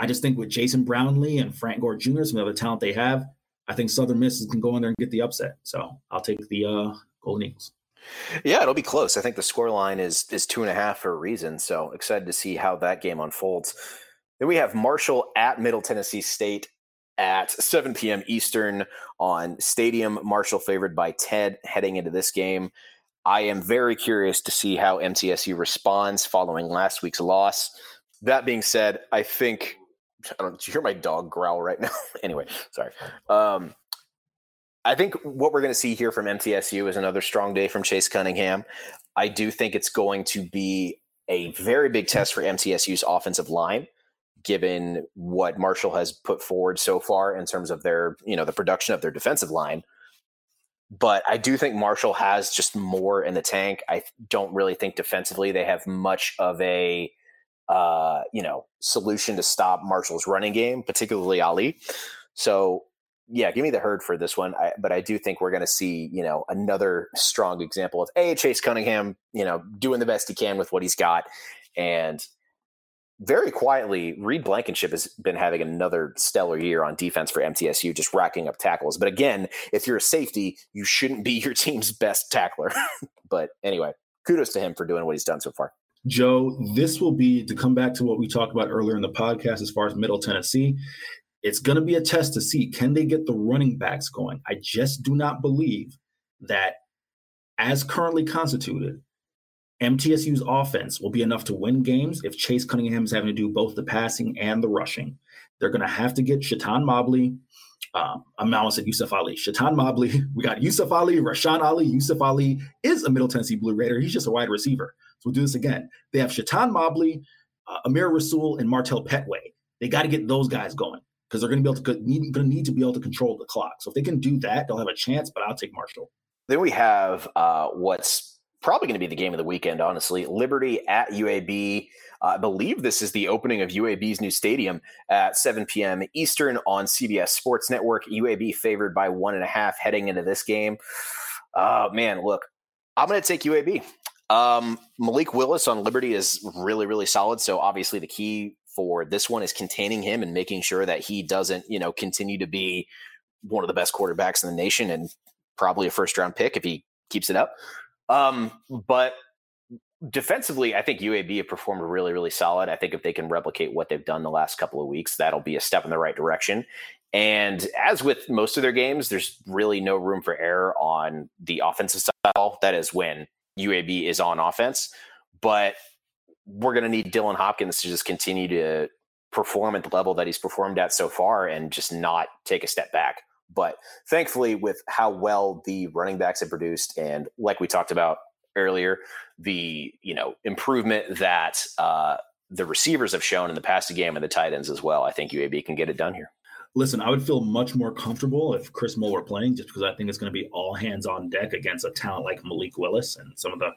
I just think with Jason Brownlee and Frank Gore Jr., some of the other talent they have, I think Southern Miss can go in there and get the upset. So I'll take the uh, Golden Eagles. Yeah, it'll be close. I think the score line is is two and a half for a reason. So excited to see how that game unfolds. Then we have Marshall at Middle Tennessee State at 7 p.m. Eastern on Stadium. Marshall favored by Ted heading into this game. I am very curious to see how MTSU responds following last week's loss. That being said, I think I don't. Do you hear my dog growl right now? anyway, sorry. Um, I think what we're going to see here from MTSU is another strong day from Chase Cunningham. I do think it's going to be a very big test for MTSU's offensive line, given what Marshall has put forward so far in terms of their, you know, the production of their defensive line. But I do think Marshall has just more in the tank. I don't really think defensively they have much of a, uh, you know, solution to stop Marshall's running game, particularly Ali. So yeah, give me the herd for this one. I, but I do think we're going to see, you know, another strong example of a Chase Cunningham, you know, doing the best he can with what he's got, and very quietly, Reed Blankenship has been having another stellar year on defense for MTSU, just racking up tackles. But again, if you're a safety, you shouldn't be your team's best tackler. but anyway, kudos to him for doing what he's done so far. Joe, this will be to come back to what we talked about earlier in the podcast as far as Middle Tennessee. It's going to be a test to see can they get the running backs going. I just do not believe that, as currently constituted, MTSU's offense will be enough to win games if Chase Cunningham is having to do both the passing and the rushing. They're going to have to get Chaton Mobley. Um, I'm almost at Yusuf Ali. Chaton Mobley. We got Yusuf Ali, Rasheen Ali. Yusuf Ali is a Middle Tennessee Blue Raider. He's just a wide receiver. So we'll do this again. They have Chaton Mobley, uh, Amir Rasul, and Martell Pettaway. They got to get those guys going because they're going to be able to need, going to need to be able to control the clock. So if they can do that, they'll have a chance. But I'll take Marshall. Then we have uh, what's probably going to be the game of the weekend. Honestly, Liberty at UAB. Uh, I believe this is the opening of UAB's new stadium at 7 p.m. Eastern on CBS Sports Network. UAB favored by one and a half heading into this game. Oh man, look, I'm going to take UAB. Um, Malik Willis on Liberty is really, really solid. So obviously the key for this one is containing him and making sure that he doesn't, you know, continue to be one of the best quarterbacks in the nation and probably a first round pick if he keeps it up. Um, but defensively, I think UAB have performed really, really solid. I think if they can replicate what they've done the last couple of weeks, that'll be a step in the right direction. And as with most of their games, there's really no room for error on the offensive side. That is when UAB is on offense. But we're going to need Dylan Hopkins to just continue to perform at the level that he's performed at so far and just not take a step back. But thankfully, with how well the running backs have produced, and like we talked about earlier, the you know improvement that uh, the receivers have shown in the passing game and the tight ends as well, I think UAB can get it done here. Listen, I would feel much more comfortable if Chris Mull were playing, just because I think it's going to be all hands on deck against a talent like Malik Willis and some of the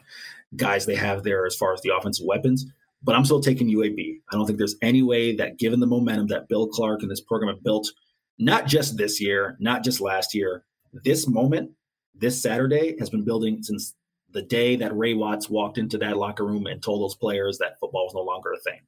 guys they have there as far as the offensive weapons. But I'm still taking UAB. I don't think there's any way that, given the momentum that Bill Clark and this program have built, not just this year, not just last year, this moment, this Saturday has been building since the day that Ray Watts walked into that locker room and told those players that football was no longer a thing.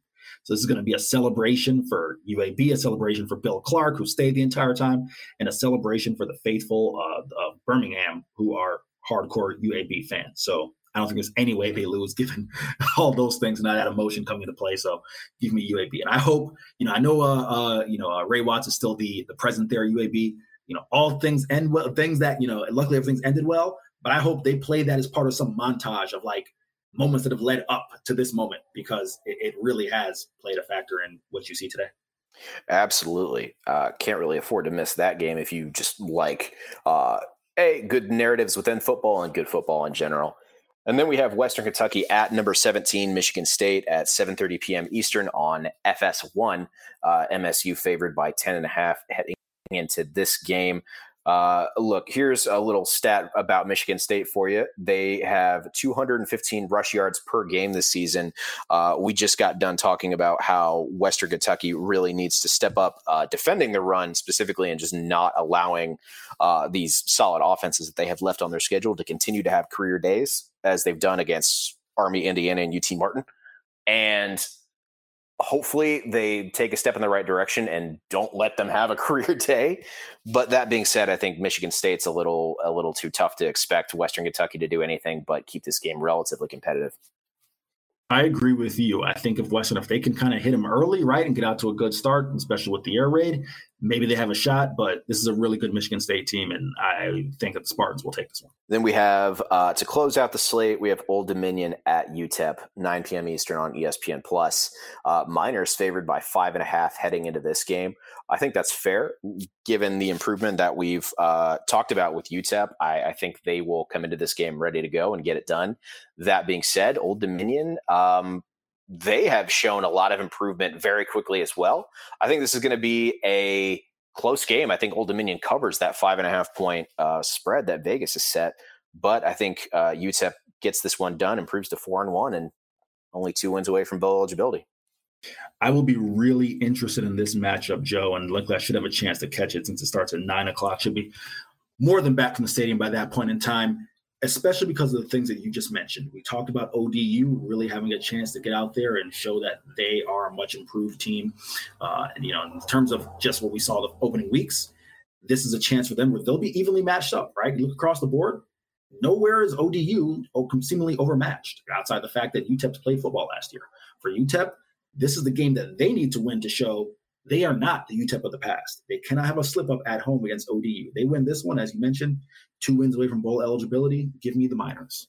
So this is going to be a celebration for UAB, a celebration for Bill Clark, who stayed the entire time, and a celebration for the faithful uh, of Birmingham, who are hardcore UAB fans. So I don't think there's any way they lose given all those things and that emotion coming into play. So give me UAB. And I hope, you know, I know, uh, uh you know, uh, Ray Watts is still the, the president there, UAB, you know, all things end well, things that, you know, luckily everything's ended well, but I hope they play that as part of some montage of like moments that have led up to this moment because it, it really has played a factor in what you see today. Absolutely. Uh, can't really afford to miss that game if you just like uh, a good narratives within football and good football in general. And then we have Western Kentucky at number 17, Michigan State at 7:30 p.m. Eastern on FS1. Uh, MSU favored by 10 and a half heading into this game. Uh, look, here's a little stat about Michigan State for you. They have 215 rush yards per game this season. Uh, we just got done talking about how Western Kentucky really needs to step up uh, defending the run specifically and just not allowing uh, these solid offenses that they have left on their schedule to continue to have career days as they've done against Army, Indiana, and UT Martin. And hopefully they take a step in the right direction and don't let them have a career day. But that being said, I think Michigan State's a little a little too tough to expect Western Kentucky to do anything but keep this game relatively competitive. I agree with you. I think if Western, if they can kind of hit them early, right, and get out to a good start, especially with the air raid, maybe they have a shot. But this is a really good Michigan State team, and I think that the Spartans will take this one. Then we have uh, to close out the slate. We have Old Dominion at UTEP, 9 p.m. Eastern on ESPN Plus. Uh, Miners favored by five and a half heading into this game. I think that's fair, given the improvement that we've uh, talked about with UTEP. I, I, think they will come into this game ready to go and get it done. That being said, Old Dominion, um, they have shown a lot of improvement very quickly as well. I think this is going to be a close game. I think Old Dominion covers that five and a half point uh, spread that Vegas has set, but I think uh, UTEP gets this one done, improves to four and one, and only two wins away from bowl eligibility. I will be really interested in this matchup, Joe, and luckily I should have a chance to catch it since it starts at nine o'clock. Should be more than back from the stadium by that point in time, especially because of the things that you just mentioned. We talked about ODU really having a chance to get out there and show that they are a much improved team. Uh, and, you know, in terms of just what we saw the opening weeks, this is a chance for them where they'll be evenly matched up, right? You look across the board, nowhere is ODU seemingly overmatched outside the fact that UTEP played football last year. For UTEP, this is the game that they need to win to show they are not the UTEP of the past. They cannot have a slip up at home against ODU. They win this one, as you mentioned, two wins away from bowl eligibility. Give me the Miners.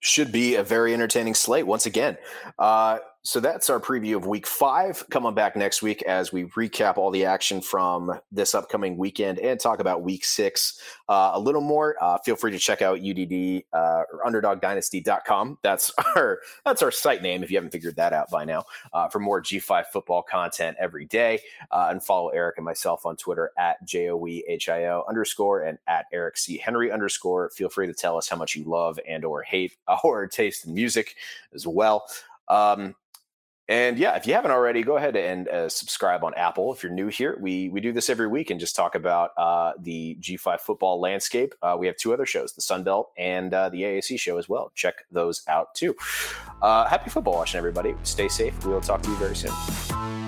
Should be a very entertaining slate once again. Uh, so that's our preview of week five. Coming back next week as we recap all the action from this upcoming weekend and talk about week six uh, a little more. Uh, feel free to check out UDD uh, or underdogdynasty.com. That's our that's our site name if you haven't figured that out by now. Uh, for more G5 football content every day, uh, and follow Eric and myself on Twitter at joehio underscore and at Eric C Henry underscore. Feel free to tell us how much you love and or hate our taste in music as well. Um, and yeah, if you haven't already, go ahead and uh, subscribe on Apple. If you're new here, we we do this every week and just talk about uh, the G5 football landscape. Uh, we have two other shows, the Sun Belt and uh, the AAC show as well. Check those out too. Uh, happy football watching, everybody. Stay safe. We will talk to you very soon.